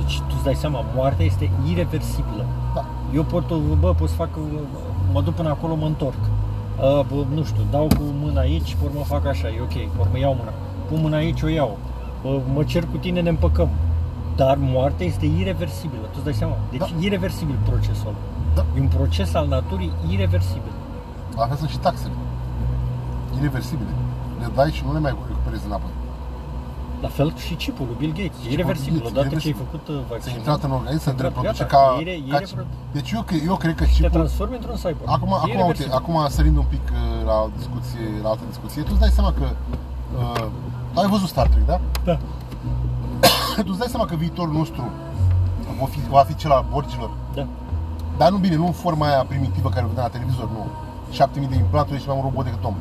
Deci tu îți dai seama, moartea este irreversibilă. Da. Eu pot, bă, pot să fac, mă duc până acolo, mă întorc. Uh, bă, nu știu, dau cu mâna aici, pe urmă fac așa, e ok, pe urmă iau mâna. Pun mâna aici, o iau. Bă, mă cer cu tine, ne împăcăm. Dar moartea este irreversibilă, tu îți dai seama? Deci Da. irreversibil procesul ăla. Da. E un proces al naturii irreversibil. La fel sunt și taxele. Irreversibile. Le dai și nu le mai recuperezi înapoi. La fel și chipul lui Bill Gates. E irreversibil. Gates, Odată ce ai irreversibil. făcut uh, Se vaccinul, intrat în organism, se Intrat, reproduce gata, ca... e re- e ca repro- deci eu, cre- eu cred că te chipul... transformi într-un cyborg. Acum, E acum, uite, irreversibil. acum sărind un pic uh, la discuție, la altă discuție, tu îți dai seama că uh, ai văzut Star Trek, da? Da. (coughs) tu îți dai seama că viitorul nostru va fi, va fi cel al borgilor. Da. Dar nu bine, nu în forma aia primitivă care o vedem la televizor, nu. 7000 de implanturi și mai un robot decât om.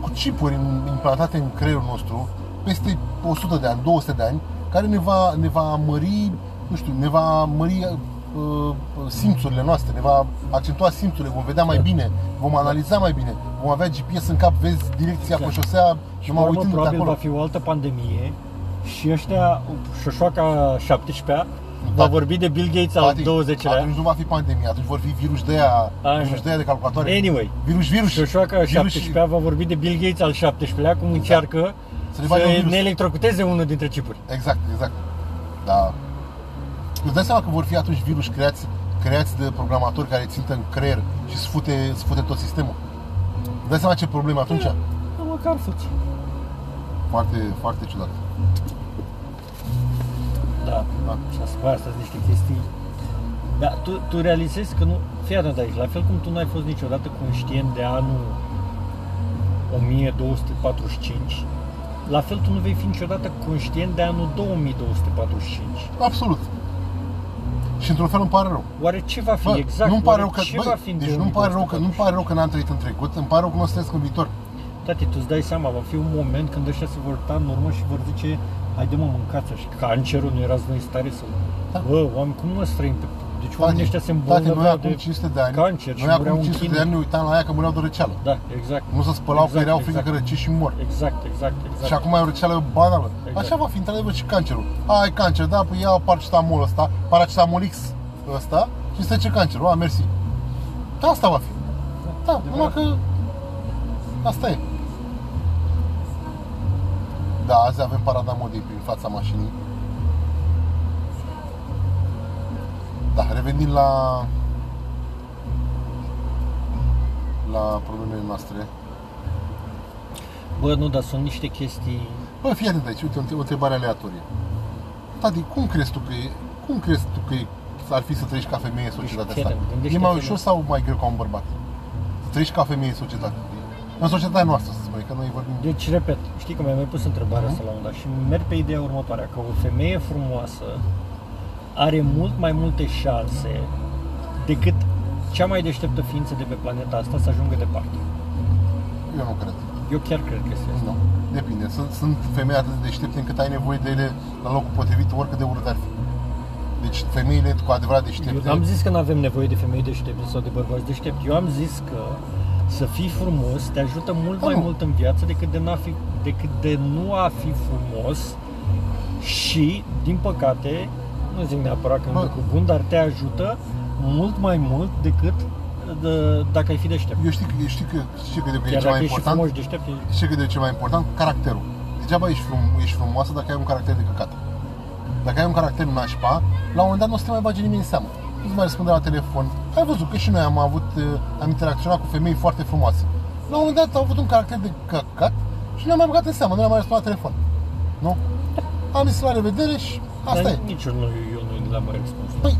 Cu chipuri în- implantate în creierul nostru, peste 100 de ani, 200 de ani, care ne va, ne va mări, nu știu, ne va mări uh, simțurile noastre, ne va accentua simțurile, vom vedea mai Da. bine, vom analiza mai bine, vom avea GPS în cap, vezi direcția Exact. pe șosea și Și mă pe urmă, uitând de probabil acolo. va fi o altă pandemie și ăștia, șoșoaca 17-a, Da. Va vorbi de Bill Gates al Atunci- 20-lea. Atunci nu va fi pandemie, atunci vor fi virus de aia, Așa. virus de aia de calculatoare. Anyway, Virus, virus. șoșoaca virus 17-a va vorbi de Bill Gates al 17-lea, cum încearcă Să ne bage un să virus. ne electrocuteze unul dintre chipuri. Exact, exact. Da. Îți dai seama că vor fi atunci virus creați, creați de programatori care țintă în creier și sfute, sfute tot sistemul. Îți dai seama ce probleme atunci? Da, măcar fuți. Foarte, foarte ciudat. Da. Da. Și asta, bă, astea sunt niște chestii. Da, tu, tu realizezi că nu... Fii atent aici, la fel cum tu n-ai fost niciodată conștient de anul 1245, la fel tu nu vei fi niciodată conștient de anul 2245. Absolut. Și într-un fel îmi pare rău. Oare ce va fi Bă, exact? nu-mi pare Oare rău că, ce băi, va fi în deci nu-mi pare rău că, nu 2245? pare rău că n-am trăit în trecut, îmi pare rău că nu o să trăiesc în viitor. Tati, tu îți dai seama, va fi un moment când ăștia se vor da în urmă și vor zice Haide mă, mâncați și cancerul, nu erați voi în stare să... Da. Bă, oameni, cum mă străim pe... Deci oamenii ăștia se Tati, noi îmbolnăveau acum de 500 de ani, cancer și noi mureau acum în 500 de China. ani ne uitam la aia că mureau de răceală. Da, exact. Nu se spălau Exact, că erau frică exact. că răcești și mor. Exact, exact, exact. Și acum e o răceală banală. Exact. Așa va fi într-adevăr și cancerul. Ai cancer, da, păi ia paracetamol ăsta, paracetamol X ăsta și se trece cancerul. A, mersi. Da, asta va fi. Da, numai că asta e. Da, azi avem parada modei prin fața mașinii. Da, revenind la la problemele noastre. Bă, nu, dar sunt niște chestii... Bă, fii atent aici, uite, o întrebare aleatorie. Tati, cum crezi tu că e, cum crezi tu că e, ar fi să trăiești ca femeie în societatea Fii asta? atent, E gândește-te mai la- ușor sau mai greu ca un bărbat? Să trăiești ca femeie în societate. În societatea noastră, să spune, că noi vorbim... Deci, repet, știi că mi-ai mai pus întrebarea asta la un dat și merg pe ideea următoare, că o femeie frumoasă are mult mai multe șanse decât cea mai deșteptă ființă de pe planeta asta să ajungă departe. Eu nu cred. Eu chiar cred că este asta. Nu. Depinde. Sunt, sunt femei atât de deștepte încât ai nevoie de ele la locul potrivit, oricât de urât ar fi. Deci femeile cu adevărat Eu deștepte... n-am zis că nu avem nevoie de femei deștepte sau de bărbați deștepti. Eu am zis că să fii frumos te ajută mult Da, mai nu. mult în viață decât de, n-a fi, decât de nu a fi frumos și, din păcate, nu zic neapărat că e un Bă. lucru bun, dar te ajută mult mai mult decât de, dacă ai fi deștept. Eu știu, că- eu știu că, știu că de e Chiar cel dacă mai ești și important. frumos și deștept, e... Știi că de ce mai important? Caracterul. Degeaba ești, frum, ești frumoasă dacă ai un caracter de căcat. Dacă ai un caracter nașpa, la un moment dat nu o să te mai bage nimeni în seamă. Nu-ți mai răspunde la telefon. Ai văzut că și noi am avut, uh, am interacționat cu femei foarte frumoase. La un moment dat au avut un caracter de căcat și nu am mai băgat în seamă, nu le-am mai răspuns la telefon. Nu? Am zis la revedere și asta dar e. nici eu nu, eu nu le-am mai răspuns. Păi,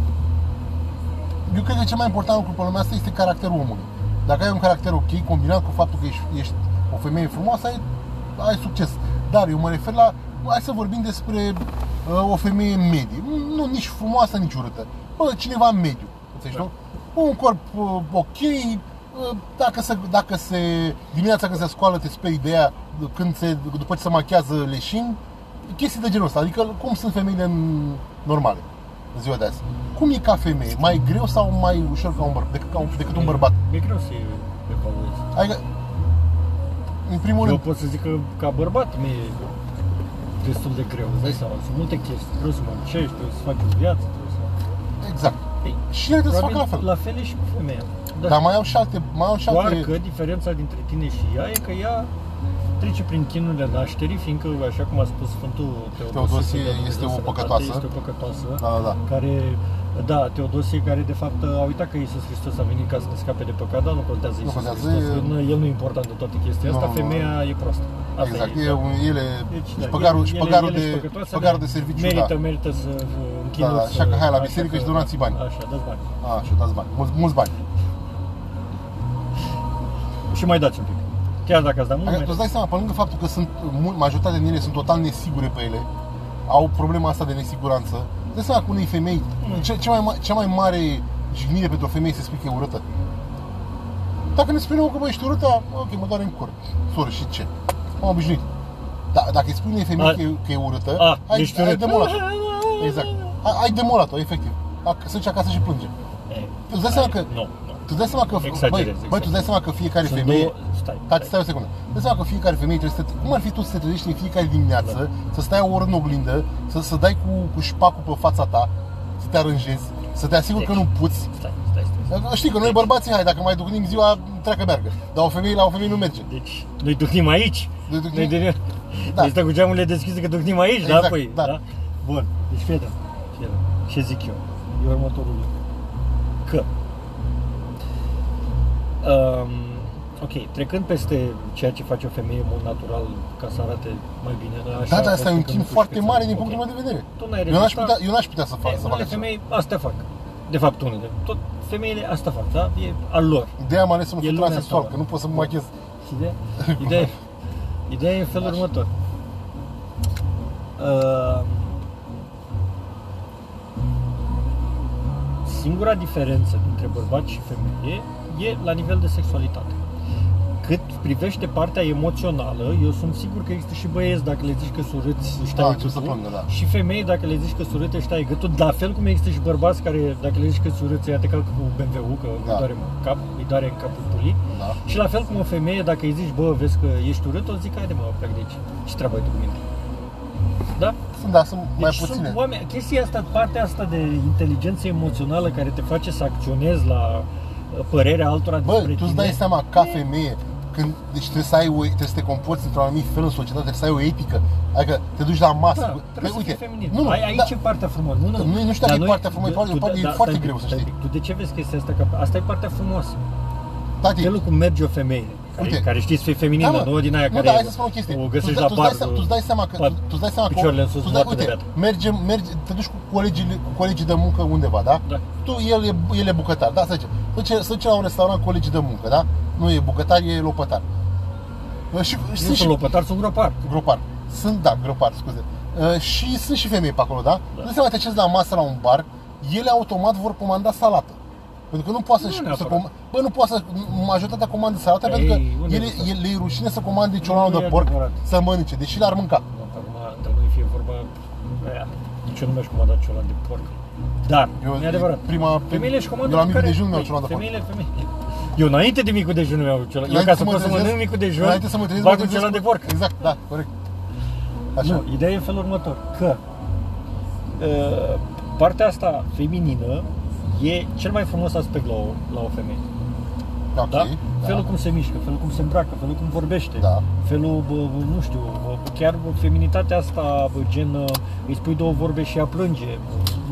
eu cred că cel mai important lucru pe lumea asta este caracterul omului. Dacă ai un caracter ok, combinat cu faptul că ești, ești o femeie frumoasă, ai, ai succes. Dar eu mă refer la, hai să vorbim despre uh, o femeie medie. Nu, nici frumoasă, nici urâtă. Bă, cineva mediu, înțelegi, nu? Un corp uh, ok, uh, dacă se, dacă se, dimineața când se scoală te speri de ea, când se, după ce se machează leșin, chestii de genul ăsta, adică cum sunt femeile în- normale în ziua de azi. Cum e ca femeie? Mai greu sau mai ușor ca un bărbat, decât, ca un, decât un bărbat? E greu să evaluezi. Adică, în primul Eu rând, pot să zic că ca bărbat mi-e destul de greu, îți dai seama, sunt multe chestii, trebuie să muncești, trebuie să faci o viață, trebuie să... exact. Ei, Și ele trebuie să facă probabil la fel. La fel e și cu femeia. Da. Dar mai au și alte, mai au și Doar alte... că diferența dintre tine și ea e că ea trece prin chinurile nașterii, fiindcă, așa cum a spus Sfântul Teodosie, Teodosie de Dumnezeu este o Sănătate, păcătoasă. Este o păcătoasă. Da, da, da. Care, da, Teodosie, care de fapt a uitat că Iisus Hristos a venit ca să ne scape de păcat, dar nu contează Iisus contează, Hristos, e- nu, el nu e important de toată chestia Nu, asta, nu, nu. femeia e proastă. Asta Exact, e, e, un, ele, Deci, și da, păgarul, ele- și păgarul, ele de, sunt păcătoase, păgarul de serviciu, merită, da. merită să închină. Da, da, așa că hai la biserică și donați bani. Așa, dați bani. A, și dați bani, mulți, mulți bani. Și mai dați un pic. Chiar dacă ați dat mult, Adică, mai tu îți dai seama, pe lângă faptul că sunt, mul- majoritatea din ele sunt total nesigure pe ele, au problema asta de nesiguranță, îți dai seama că unei femei, Mm. ce, ce mai, ma- cea mai mare jignire pentru o femeie să spui că e urâtă. Dacă ne spune că bă, ești urâtă, ok, mă doare în cur. Soră, și ce? Am obișnuit. Da, dacă îi spui unei femei A- că, e, că e urâtă, A, ai, ești ai urât. demolat-o. Exact. Ai, ai demolat-o, efectiv. Ac- Se duce acasă și plânge. E, Tu îți dai seama că, Nu, nu. tu îți dai seama că, Exagerezi, băi, băi, tu îți dai exagerezi. seama că fiecare Sunt femeie, două... Stai, Tati, stai o secundă. Dă seama că fiecare femeie trebuie să te... Cum ar fi tu să te trezești în fiecare dimineață, să stai o oră în oglindă, să, să dai cu, cu șpacul pe fața ta, să te aranjezi, să te asiguri că Deci. nu puți. Stai, stai, stai. Dar Știi că noi bărbații, hai, dacă mai ducnim ziua, treacă meargă. Dar o femeie la o femeie nu merge. Deci, noi ducnim aici. Noi ducnim- Noi de... Da. Deci stă cu geamurile deschise că ducnim aici, da? Exact, Păi, da. da? Bun, deci fii atent, fii atent. Ce zic eu? E următorul lucru. Că um, ok, trecând peste ceea ce face o femeie în mod natural ca să arate mai bine, așa Da, dar asta e un faptul că timp nu foarte puși mare pe din țară. punctul Ok. meu de vedere. Tu n-ai Eu n-aș rezultat. putea, eu n-aș putea să fac, E, să fac unele așa. femei asta fac. De fapt, unele. Tot femeile asta fac, da? E al lor. De aia am ales să mă E sunt lumea transexual, asta. că nu pot să mă machez. Ideea, ideea, ideea e în felul următor. Uh, singura diferență dintre bărbat și femeie e la nivel de sexualitate. Cât privește partea emoțională, eu sunt sigur că există și băieți dacă le zici că surâți își Da, taie încep să gâtul, plângă, da. și femei dacă le zici că surâți își taie gâtul, la fel cum există și bărbați care dacă le zici că surâți ea te calcă cu BMW-ul, că Da. îi doare în cap, îi doare în capul pulii. Da. Și la fel cum o femeie, dacă îi zici, bă, vezi că ești urât, o zic, haide mă, plec de aici. Ce treabă ai tu cu mine? Da? Sunt, da, sunt mai Deci puține. sunt oameni, chestia asta, partea asta de inteligență emoțională care te face să acționezi la uh, părerea altora Bă, despre tu îți tine. dai seama, ca femeie, când, deci trebuie să ai o, trebuie să te comporți într-un anumit fel în societate, trebuie să ai o etică. Adică te duci la masă. Da, Bă, trebuie să uite, fii feminin. Nu, nu, Ai, aici da, e partea frumoasă. Nu, nu, Nu- nu știu dacă Dar e partea frumoasă, e tu- parte- e da, foarte stai greu un să pic, stai știi. un pic. Tu de ce vezi chestia asta? Că asta e partea frumoasă. tati, Felul cum merge o femeie, care, Uite. care știi să fie feminină, Da, mă. nu din aia nu, care dar hai să spun o chestie. o Tu, găsești tu, la tu, bar. îți dai, se- tu îți dai seama că pat, tu, tu îți dai seama că picioarele în sus, tu, dai, moarte de uite, beat. mergem, mergi, te duci cu colegii, cu colegii de muncă undeva, da? Da. Tu, el e, el e bucătar, da, să zicem. Se duce, se duce la un restaurant cu colegii de muncă, da? Nu e bucătar, e lopătar. Uh, Și, Nu sunt sunt și lopătar, sunt gropar. gropar. Sunt, da, gropar, scuze. Uh, și sunt și femei pe acolo, da? Da. da. seama, te așezi la masă la un bar, ele automat vor comanda salată. Pentru că nu poate să, Nu să neapărat. com- Bă, nu poate să, majoritatea comandă salată Ei, pentru că unde ele, e ele, le e rușine să comande ciolanul Nu de e porc adevărat. să mănânce, deși l-ar mânca. Nu, acum, între noi fie vorba, aia, nici eu nu mi-aș comanda ciolan de porc. Dar, Eu- e adevărat. prima- femeile își comandă eu la micul mâncare- dejun mi-au Păi, ciolan de porc. Femeile, femeile. Eu înainte de micul dejun mi-au ciolan. Eu Înainte ca să mă pot să trezesc- mănânc micul dejun, Înainte să mă trezesc, bag mă un trezesc ciolan de cu- porc. Exact, da, corect. Așa. Nu, ideea e în felul următor, că uh, partea asta feminină e cel mai frumos aspect la o, la o femeie. Ok, Da? Felul cum se mișcă, felul cum se îmbracă, felul cum vorbește, Da. felul, bă, bă, nu știu, bă, chiar bă, feminitatea asta, bă, gen, uh, îi spui două vorbe și ea plânge,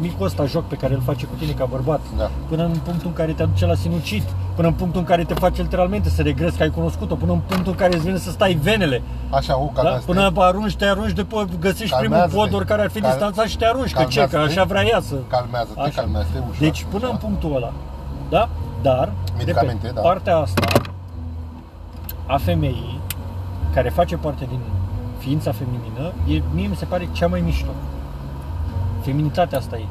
micul ăsta joc pe care îl face cu tine ca bărbat, Da. până în punctul în care te aduce la sinucit, până în punctul în care te face literalmente să regrezi că ai cunoscut-o, până în punctul în care îți vine să stai venele, Așa, o, da? calmează până arunci, te arunci, după găsești primul Calmează-te. pod oricare ar fi Cal- distanța și te arunci, că ce, că calmează-te. așa vrea ea să... Calmează-te, Așa. calmează-te, ușor. Deci până așa. în punctul ăla, Da? Dar, Medicamente, repet, da. partea asta a femeii, care face parte din ființa feminină, e, mie mi se pare cea mai mișto. Feminitatea asta e.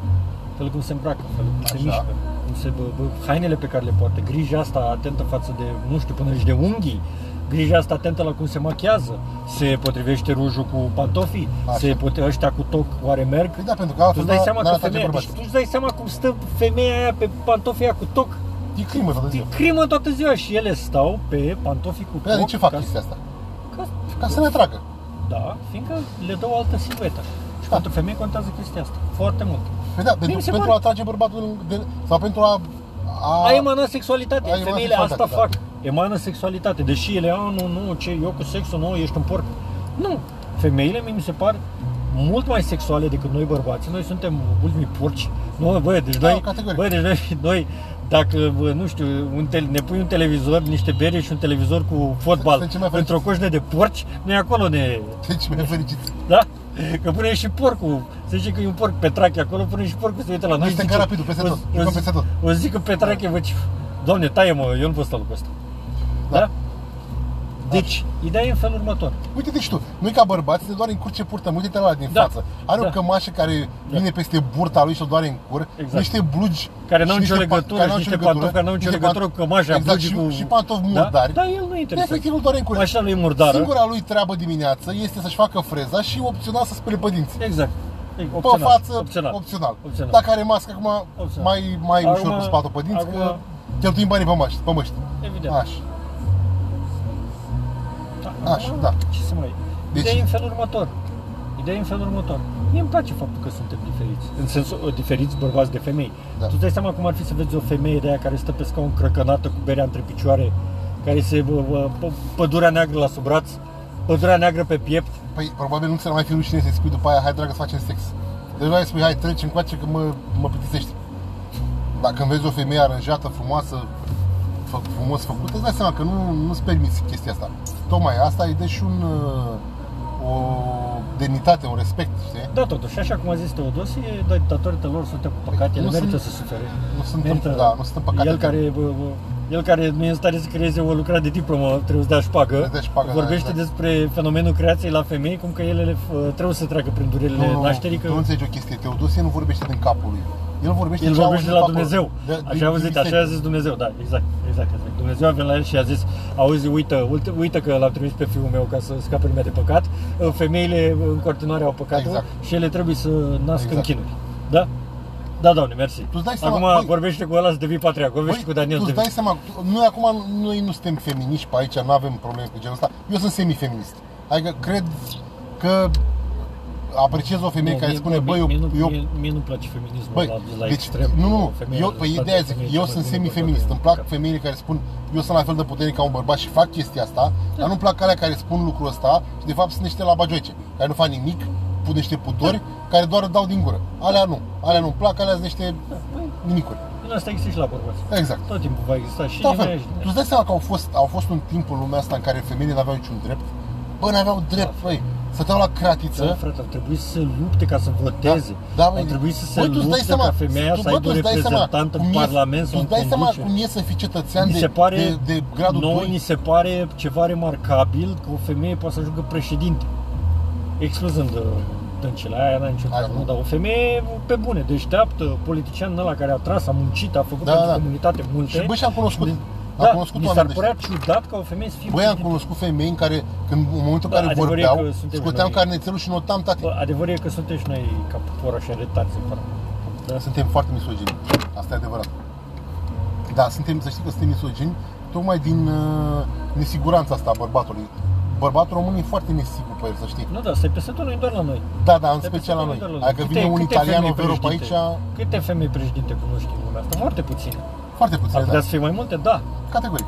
Felul cum se îmbracă, felul cum se Așa. mișcă, cum se, bă, bă, hainele pe care le poartă, grija asta atentă față de, nu știu, până și de unghii, grija asta atentă la cum se machează, se potrivește rujul cu pantofii, Așa. se poate ăștia cu toc, oare merg? Păi da, pentru că Tu altfel îți dai n-a- seama n-ar că atrage femeia, deci bărbați. tu îți dai seama cum stă femeia aia pe pantofii aia cu toc? E crimă toată E ziua. crimă toată ziua și ele stau pe pantofii cu Păi dar toc. de ce fac ca, chestia asta? ca, Ca să ne atragă. Da, fiindcă le dă o altă siluetă. Și Da. pentru femei contează chestia asta. Foarte mult. Păi da, mi pentru, se pentru pare- a atrage bărbatul de, sau pentru a... a A emana sexualitate. a emana Femeile asta sexualitate, fac. Emană sexualitate. Deși ele, a, nu, nu, ce, eu cu sexul, nu, ești un porc. Nu. Femeile mie mi se par mult mai sexuale decât noi bărbații. Noi suntem ultimii porci. Nu, băi, deci Da, noi, categoric. băi, deci noi, noi dacă, bă, nu știu, un tel- ne pui un televizor, niște bere și un televizor cu fotbal Suntem cei mai fericiți. într-o coșnă de porci, noi acolo ne... Deci mi-e fericit. Da? Că pune și porcul. Se zice că e un porc Petrache acolo, pune și porcul se uită la noi. Este zice- ca rapidul, peste o- tot. O, Jucăm zi- peste tot. o zic că Petrache, vă ce... Doamne, taie-mă, eu nu pot sta lucrul ăsta. Da? Da. Deci, ideea e în felul următor. Uite deci tu, noi ca bărbați ne doare în cur ce purtăm, uite-te la ăla din Da. față. Are Da. o cămașă care vine peste burta lui și o doare în cur, Exact. niște blugi Care n-au și nicio niște pa- legătură, care n-au și niște pantofi care n-au nicio niște legătură pan- cu cămașa, exact, blugii și, cu... și pantofi Da? murdari. Da, el nu interesează. Efectiv îl doare în cur. Așa lui e murdară. Singura lui treabă dimineață este să-și facă freza și opțional să spele pe dinți. Exact. E, Pe Opțional. față, Opțional. opțional. Opțional. Dacă are mască acum, Opțional. mai, mai Acum- ușor cu spatul pe dinți, acum- că cheltuim banii pe măști. Pe măști. Evident. Așa. Da, Așa, acum, da. Ce să mai... Deci- Ideea e în felul următor. Ideea e în felul următor. Mie îmi place faptul că suntem diferiți. În sensul uh, diferiți bărbați de femei. Da. Tu îți dai seama cum ar fi să vezi o femeie de aia care stă pe scaun crăcănată cu berea între picioare, care se bă, bă, pă- pădurea neagră la sub braț, pădurea neagră pe piept. Păi probabil nu ți mai fi rușine să-i spui după aia, hai dragă să facem sex. Deja îi spui, hai treci încoace că mă, mă plictisești. Dacă îmi vezi o femeie aranjată, frumoasă, fă, frumos făcută, îți dai seama că nu, nu-ți permiți chestia asta. Tocmai asta îi dă și un, uh, o demnitate, un respect, știi? Da, totuși, așa cum a zis Teodosie, da, datorită lor suntem cu păcate, ele Nu merită sunt- să sufere. Nu suntem, da, nu suntem păcate. El care, bă, bă, el care nu e în stare să creeze o lucrare de diplomă, trebuie să dea șpagă. Trebuie să dea șpagă, da, Vorbește exact. despre fenomenul creației la femei, cum că ele le, f- trebuie să treacă prin durerile nu, nu, nașterii. tu Că nu înțelegi o chestie. Teodosie nu vorbește din capul lui. El vorbește, el ce a vorbește de auzit la pe acolo. Dumnezeu. De- Așa din- a auzit, din așa a biserică. zis Dumnezeu, da, exact, exact, exact. Dumnezeu a venit la el și a zis, auzi, uită, uită, uită că l-am trimis pe fiul meu ca să scape lumea de păcat. Femeile în continuare au păcatul Exact. și ele trebuie să nască în Exact. chinuri. Da? Da, doamne, mersi. Tu îți dai seama, Acum băi- vorbește cu ăla să devii patriarh, vorbește cu Daniel tu să îți dai devii. seama, tu- noi acum, noi nu suntem feminiști pe aici, nu avem probleme cu genul ăsta. Eu sunt semifeminist. Adică cred că apreciez o femeie Nu, care mie- spune, mie- băi, eu, mie, nu, eu mie, mie nu place feminismul Băi, la, la deci, extrem. nu, nu, Femeia eu, în păi spate, ideea zic, femeie eu cea mai sunt bună semifeminist, bărbat îmi de plac cap. femeile care spun eu sunt la fel de puternic ca un bărbat și fac chestia asta, dar nu-mi plac alea care spun lucrul ăsta și de fapt sunt niște labagioice, care nu fac nimic, pun niște putori, care doar dau din gură. Alea nu, alea nu-mi plac, alea sunt niște Păi, nimicuri. din asta există și la bărbați. Exact. Tot timpul va exista și Da, din fel. aia și din Tu aia. îți dai seama că au fost, au fost un timp în lumea asta în care femeile nu aveau niciun drept? Bă, nu aveau drept, Da. băi. Stăteau la cratiță. Da, frate, ar trebui să se lupte ca să voteze. Da, ar trebui să se băi, tu îți dai lupte seama, ca femeia tu, să bă, aibă tu îți dai seama reprezentant în cum e- Parlament sau Tu în îți dai seama conducere. cum e să fii cetățean Mi de, se pare, de, de gradul nouă 2? ni se pare ceva remarcabil că o femeie poate să ajungă președinte. Excluzând uh, dâncile, aia n-a nicio Hai, treabă, nu. nu, dar o femeie pe bune, deșteaptă, politician ăla care a tras, a muncit, a făcut Da, pentru da. comunitate multe. Și băi, și am cunoscut. Da, am cunoscut mi s-ar oameni părea ciudat ca o femeie să fie Băi, am președinte. cunoscut femei în care, când, în momentul în Da, care adevărul e vorbeau, că suntem scoteam noi- carnețelul și notam tati. Bă, adevărul e că suntem și noi ca popor așa retarzi în parte. Da? Suntem foarte misogini. Asta e adevărat. Da, suntem, să știi că suntem misogini, tocmai din uh, nesiguranța asta a bărbatului. Bărbatul român e foarte nesigur pe el, să știi. Nu, da, stai peste tot, nu doar la noi. Da, da, în Stai special la peste noi. tot, nu doar la Adică noi. vine Câte- un câte italian, femei o vero pe aici, președinte? Câte femei președinte cunoști în lumea asta? Foarte puține. Foarte puțin, Ar da. putea să fie mai multe? Da. Categoric.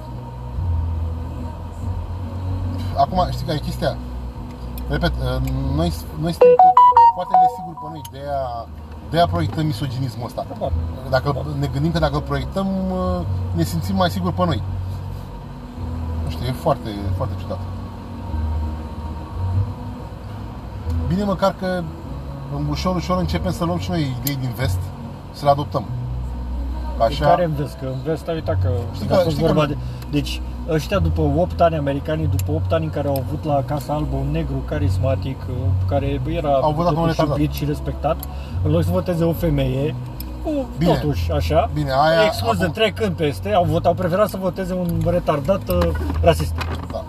Acum, știi care e chestia? Repet, uh, noi, noi suntem tot foarte nesiguri pe noi, de aia, de aia proiectăm misoginismul ăsta. Probabil. Dacă ne gândim că dacă îl proiectăm, uh, ne simțim mai siguri pe noi. Nu știu, e foarte, foarte ciudat. Bine măcar că ușor, ușor începem să luăm și noi idei din vest, să le adoptăm. Așa. Pe care în vest, că în vest, uita că, Știi că a că- fost știi că vorba nu- de... Deci, ăștia după 8 ani, americanii, după 8 ani în care au avut la Casa Albă un negru carismatic, uh, care era Au votat un totuși retardat. iubit și respectat, în loc să voteze o femeie, cu, Bine. totuși, așa, Bine, aia- excluzând, acum- trecând peste, au, votat, au preferat să voteze un retardat uh, rasist. Da.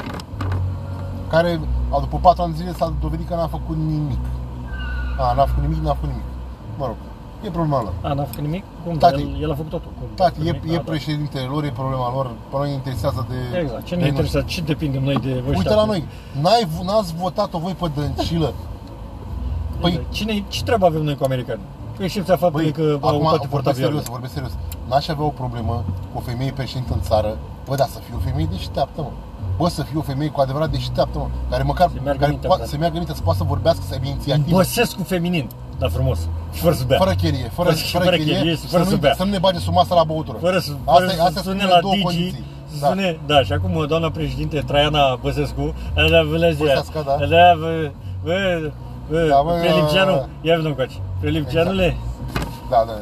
Care, a, după 4 ani de zile, s-a dovedit că n-a făcut nimic. A, n-a făcut nimic, n-a făcut nimic. Mă rog, e problema lor. A, n-a făcut nimic? Cum? Tati. el, el a făcut totul. Cum? Tati, e, Nimic? e A, da. președintele lor, e problema lor, pe noi ne interesează de... Exact, ce de ne noi. interesează? Ce depindem noi de ăștia? Uite la noi, N-ai, n-ați votat-o voi pe dăncilă. Păi, Cine, ce treabă avem noi cu americani? Cu excepția faptului Băi, că au acum toate vorbesc portavioane. serios, vorbesc serios. N-aș avea o problemă cu o femeie președintă în țară. Bă, da, să fie o femeie deșteaptă, mă. Bă, să fie o femeie cu adevărat deșteaptă, mă. Care măcar, Să meargă care mintea, poate, frate. să meargă minte, să poată să vorbească, să aibă inițiativă. Băsescu feminin, dar frumos. Și fără să bea. Fără chelie, fără, Fără- fără, fără chelie, chelie și fără să, să nu, bea. să nu ne bage sub masă la băutură. Fără să, Asta, fără e- să astea sune sunt la două Digi, condiții. să Da. sune, da, și acum doamna președinte Traiana Băsescu, alea vă le zicea, Băsescu, da. alea vă, bă, bă, Da, bă, Felipceanu, da, ia vină încoace, Felipceanule, Da, da.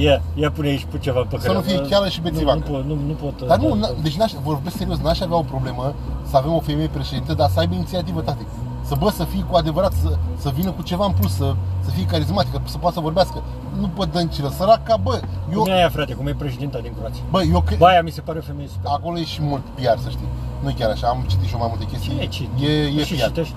ia, ia pune aici pe ceva pe Să nu fie chiară și bețivacă. Nu, nu, pot, nu, nu pot. Dar nu, da, na, deci n-aș, vorbesc serios, n-aș avea o problemă să avem o femeie președintă, dar să aibă inițiativă, tati. Să bă, să fie cu adevărat, să, să vină cu ceva în plus, să, să fie carismatică, să poată să vorbească. Nu pe dăncilă, săraca, bă, eu, Cum e aia, frate, cum e președinta din Croația? bă, eu cred, Bă, aia mi se pare o femeie super. acolo e și mult PR, să știi. Nu e chiar așa, am citit și eu mai multe chestii. Cine ci? E, e și PR. citești?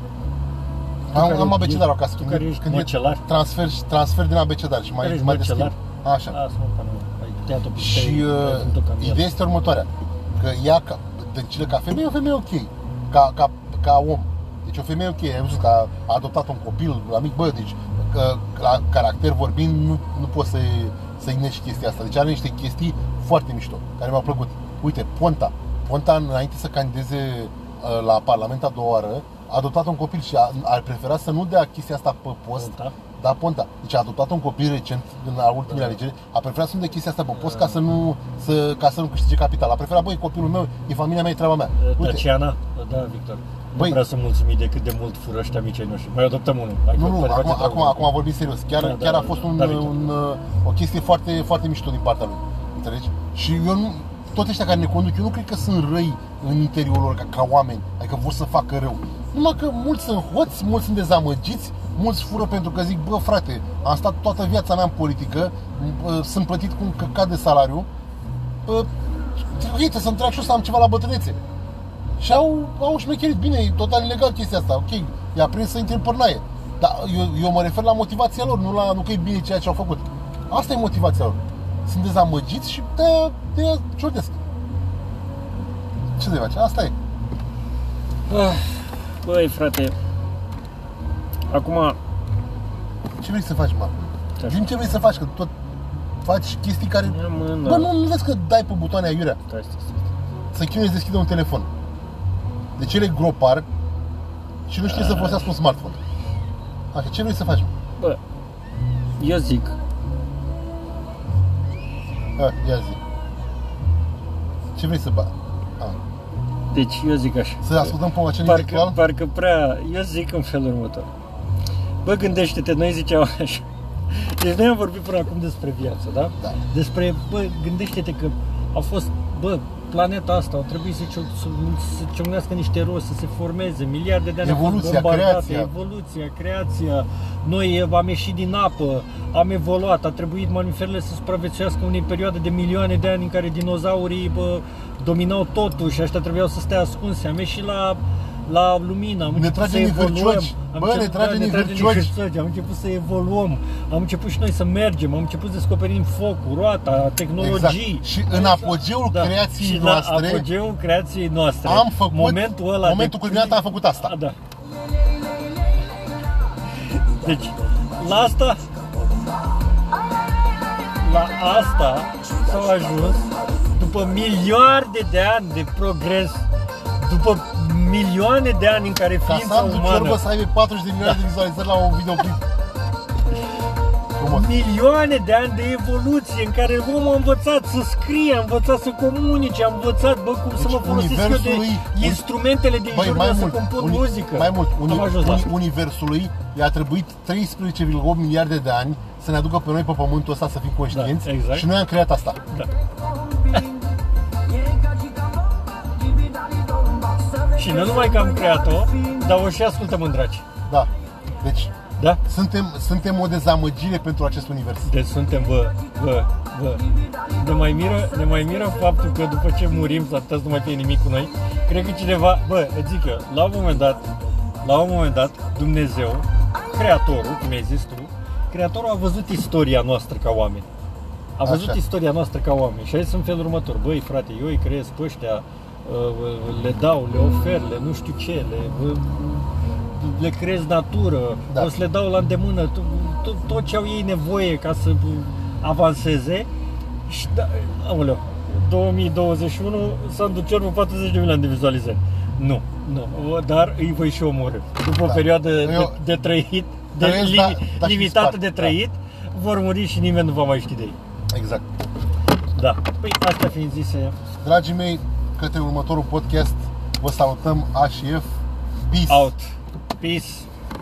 Am, care- am abecedarul acasă. tu Când, care e- ești când e măcelar? transfer, transfer din abecedar și mai, Care ești mai deschid. măcelar? Așa. Lasă-mă, că nu. Ai tăiat-o pe Și tăi, uh, ai făcut-o cam el. ideea este următoarea. Că ea, ca, dăncilă, ca femeie, e o femeie ok. Ca, ca, ca om. Deci o femeie ok. Ai văzut că a, a adoptat un copil la mic, bă, deci că, la caracter vorbind, nu, nu poți să-i, să-i negi chestia asta. Deci are niște chestii foarte mișto, care mi-au plăcut. Uite, Ponta. Ponta, înainte să candideze uh, la Parlament a doua oară, a adoptat un copil și a, ar prefera să nu dea chestia asta pe post, Ponta? da, Ponta. Deci a adoptat un copil recent în la ultimele alegeri, a preferat să nu dea chestia asta pe post ca să nu, să, ca să nu câștige capital. A preferat, băi, copilul meu, e familia mea, e treaba mea. Uite, Tatiana? Da, Victor. Nu Băi- vreau să mulțumit de cât de mult fură ăștia micii ai noștri. Mai adoptăm unul. Hai nu, că nu, poate acum, face acum, treabă. acum vorbim serios. Chiar, Da, da, chiar a da, fost da, un, da, Victor. un, uh, o chestie foarte, foarte mișto din partea lui. Înțelegi? Și eu nu, toți ăștia care ne conduc, eu nu cred că sunt răi în interiorul lor, ca, ca oameni, adică vor să facă rău. Numai că mulți sunt hoți, mulți sunt dezamăgiți, mulți fură pentru că zic, bă frate, am stat toată viața mea în politică, m- sunt plătit cu un căcat de salariu, uh, ok, trebuie să-mi trag și eu să am ceva la bătrânețe. Și au, au șmecherit. Bine, e total ilegal chestia asta, ok, i-a prins să intre în părnaie. Dar eu, eu mă refer la motivația lor, nu, la, nu că e bine ceea ce au făcut. Asta e motivația lor. Sunt dezamăgiți și de de ciordesc. Ce de face? Asta e. Ah, Băi, frate. Acum, Ce vrei să faci, mă? Ce? Din ce vrei să faci? Că tot faci chestii care... ia mâna. Bă, nu, nu vezi că dai pe butoane aiurea Stai, stai, stai. să chinuie să deschidă un telefon. Deci el e gropar și nu știe să folosească un smartphone. Așa, ce vrei să faci? Bă, eu zic, A, ia zi. Ce vrei să ba? A, deci eu zic așa. să ascultăm pe acel Parcă, intelectual? parcă prea, eu zic în felul următor. Bă, gândește-te, noi ziceam așa. Deci noi am vorbit până acum despre viață, da? Da. Despre, bă, gândește-te că au fost, bă, planeta asta, au trebuit să, cio- să, să ciocnească niște roți, să se formeze, miliarde de ani au fost Evoluția, bombardate, creația. evoluția, creația. Noi am ieșit din apă, am evoluat, a trebuit mamiferele să supraviețuiască unei perioade de milioane de ani în care dinozaurii bă, dominau totul și ăștia trebuiau să stea ascunse. Am ieșit la la lumină, am Ne început trage să din evoluăm. hârciogi. Am Bă, început- ne trage da, din trage hârciogi. hârciogi. Am început să evoluăm, am început și noi să mergem, am început să descoperim focul, roata, tehnologii. Exact. Și în apogeul creației și noastre- la apogeul creației noastre. Am făcut, momentul ăla momentul de... culminant am făcut asta. A, da. Deci, la asta la asta s-au ajuns după milioane de ani de progres, după milioane de ani în care Ca ființa Sandu umană Ciorbă să aibă 40 de milioane de vizualizări la un videoclip. frumos. milioane de ani de evoluție în care omul a învățat să scrie, a învățat să comunice, a învățat, bă, cum să Deci mă folosesc eu de universului- instrumentele din Băi, jur mai ca să mult, compun uni- muzică. mai mult uni, Am ajuns la uni, asta. universului i-a trebuit 13,8 miliarde de ani să ne aducă pe noi pe pământul ăsta să fim conștienți Da, exact. și noi am creat asta. Da. Și nu numai că am creat-o, dar o și ascultăm în draci. Da. Deci Da? suntem, suntem o dezamăgire pentru acest univers. Deci suntem, bă, bă, bă. Ne mai miră, ne mai miră faptul că după ce murim s-ar putea să nu mai fie nimic cu noi. Cred că cineva, bă, îți zic eu, la un moment dat, la un moment dat, Dumnezeu, Creatorul, cum ai zis tu, Creatorul a văzut istoria noastră ca oameni. A văzut Așa. istoria noastră ca oameni și a zis în felul următor, băi frate, eu îi creez pe ăștia, uh, le dau, le ofer, le nu știu ce, le, le creez natură, Da. o să le dau la îndemână tot, tot, tot ce au ei nevoie ca să avanseze și da, aoleu, 2021 s-a în cer pe 40 de milioane de vizualizări. Nu, nu, dar îi voi și omorâ. După o Da. perioadă de, Eu- de trăit, de Trăiesc, li, da, da, și limitată dispar, de da. trăit, vor muri și nimeni nu va mai ști de ei. Exact. Da. Păi astea fiind zise, Dragii mei, către următorul podcast vă salutăm A și F. Peace. out. Peace.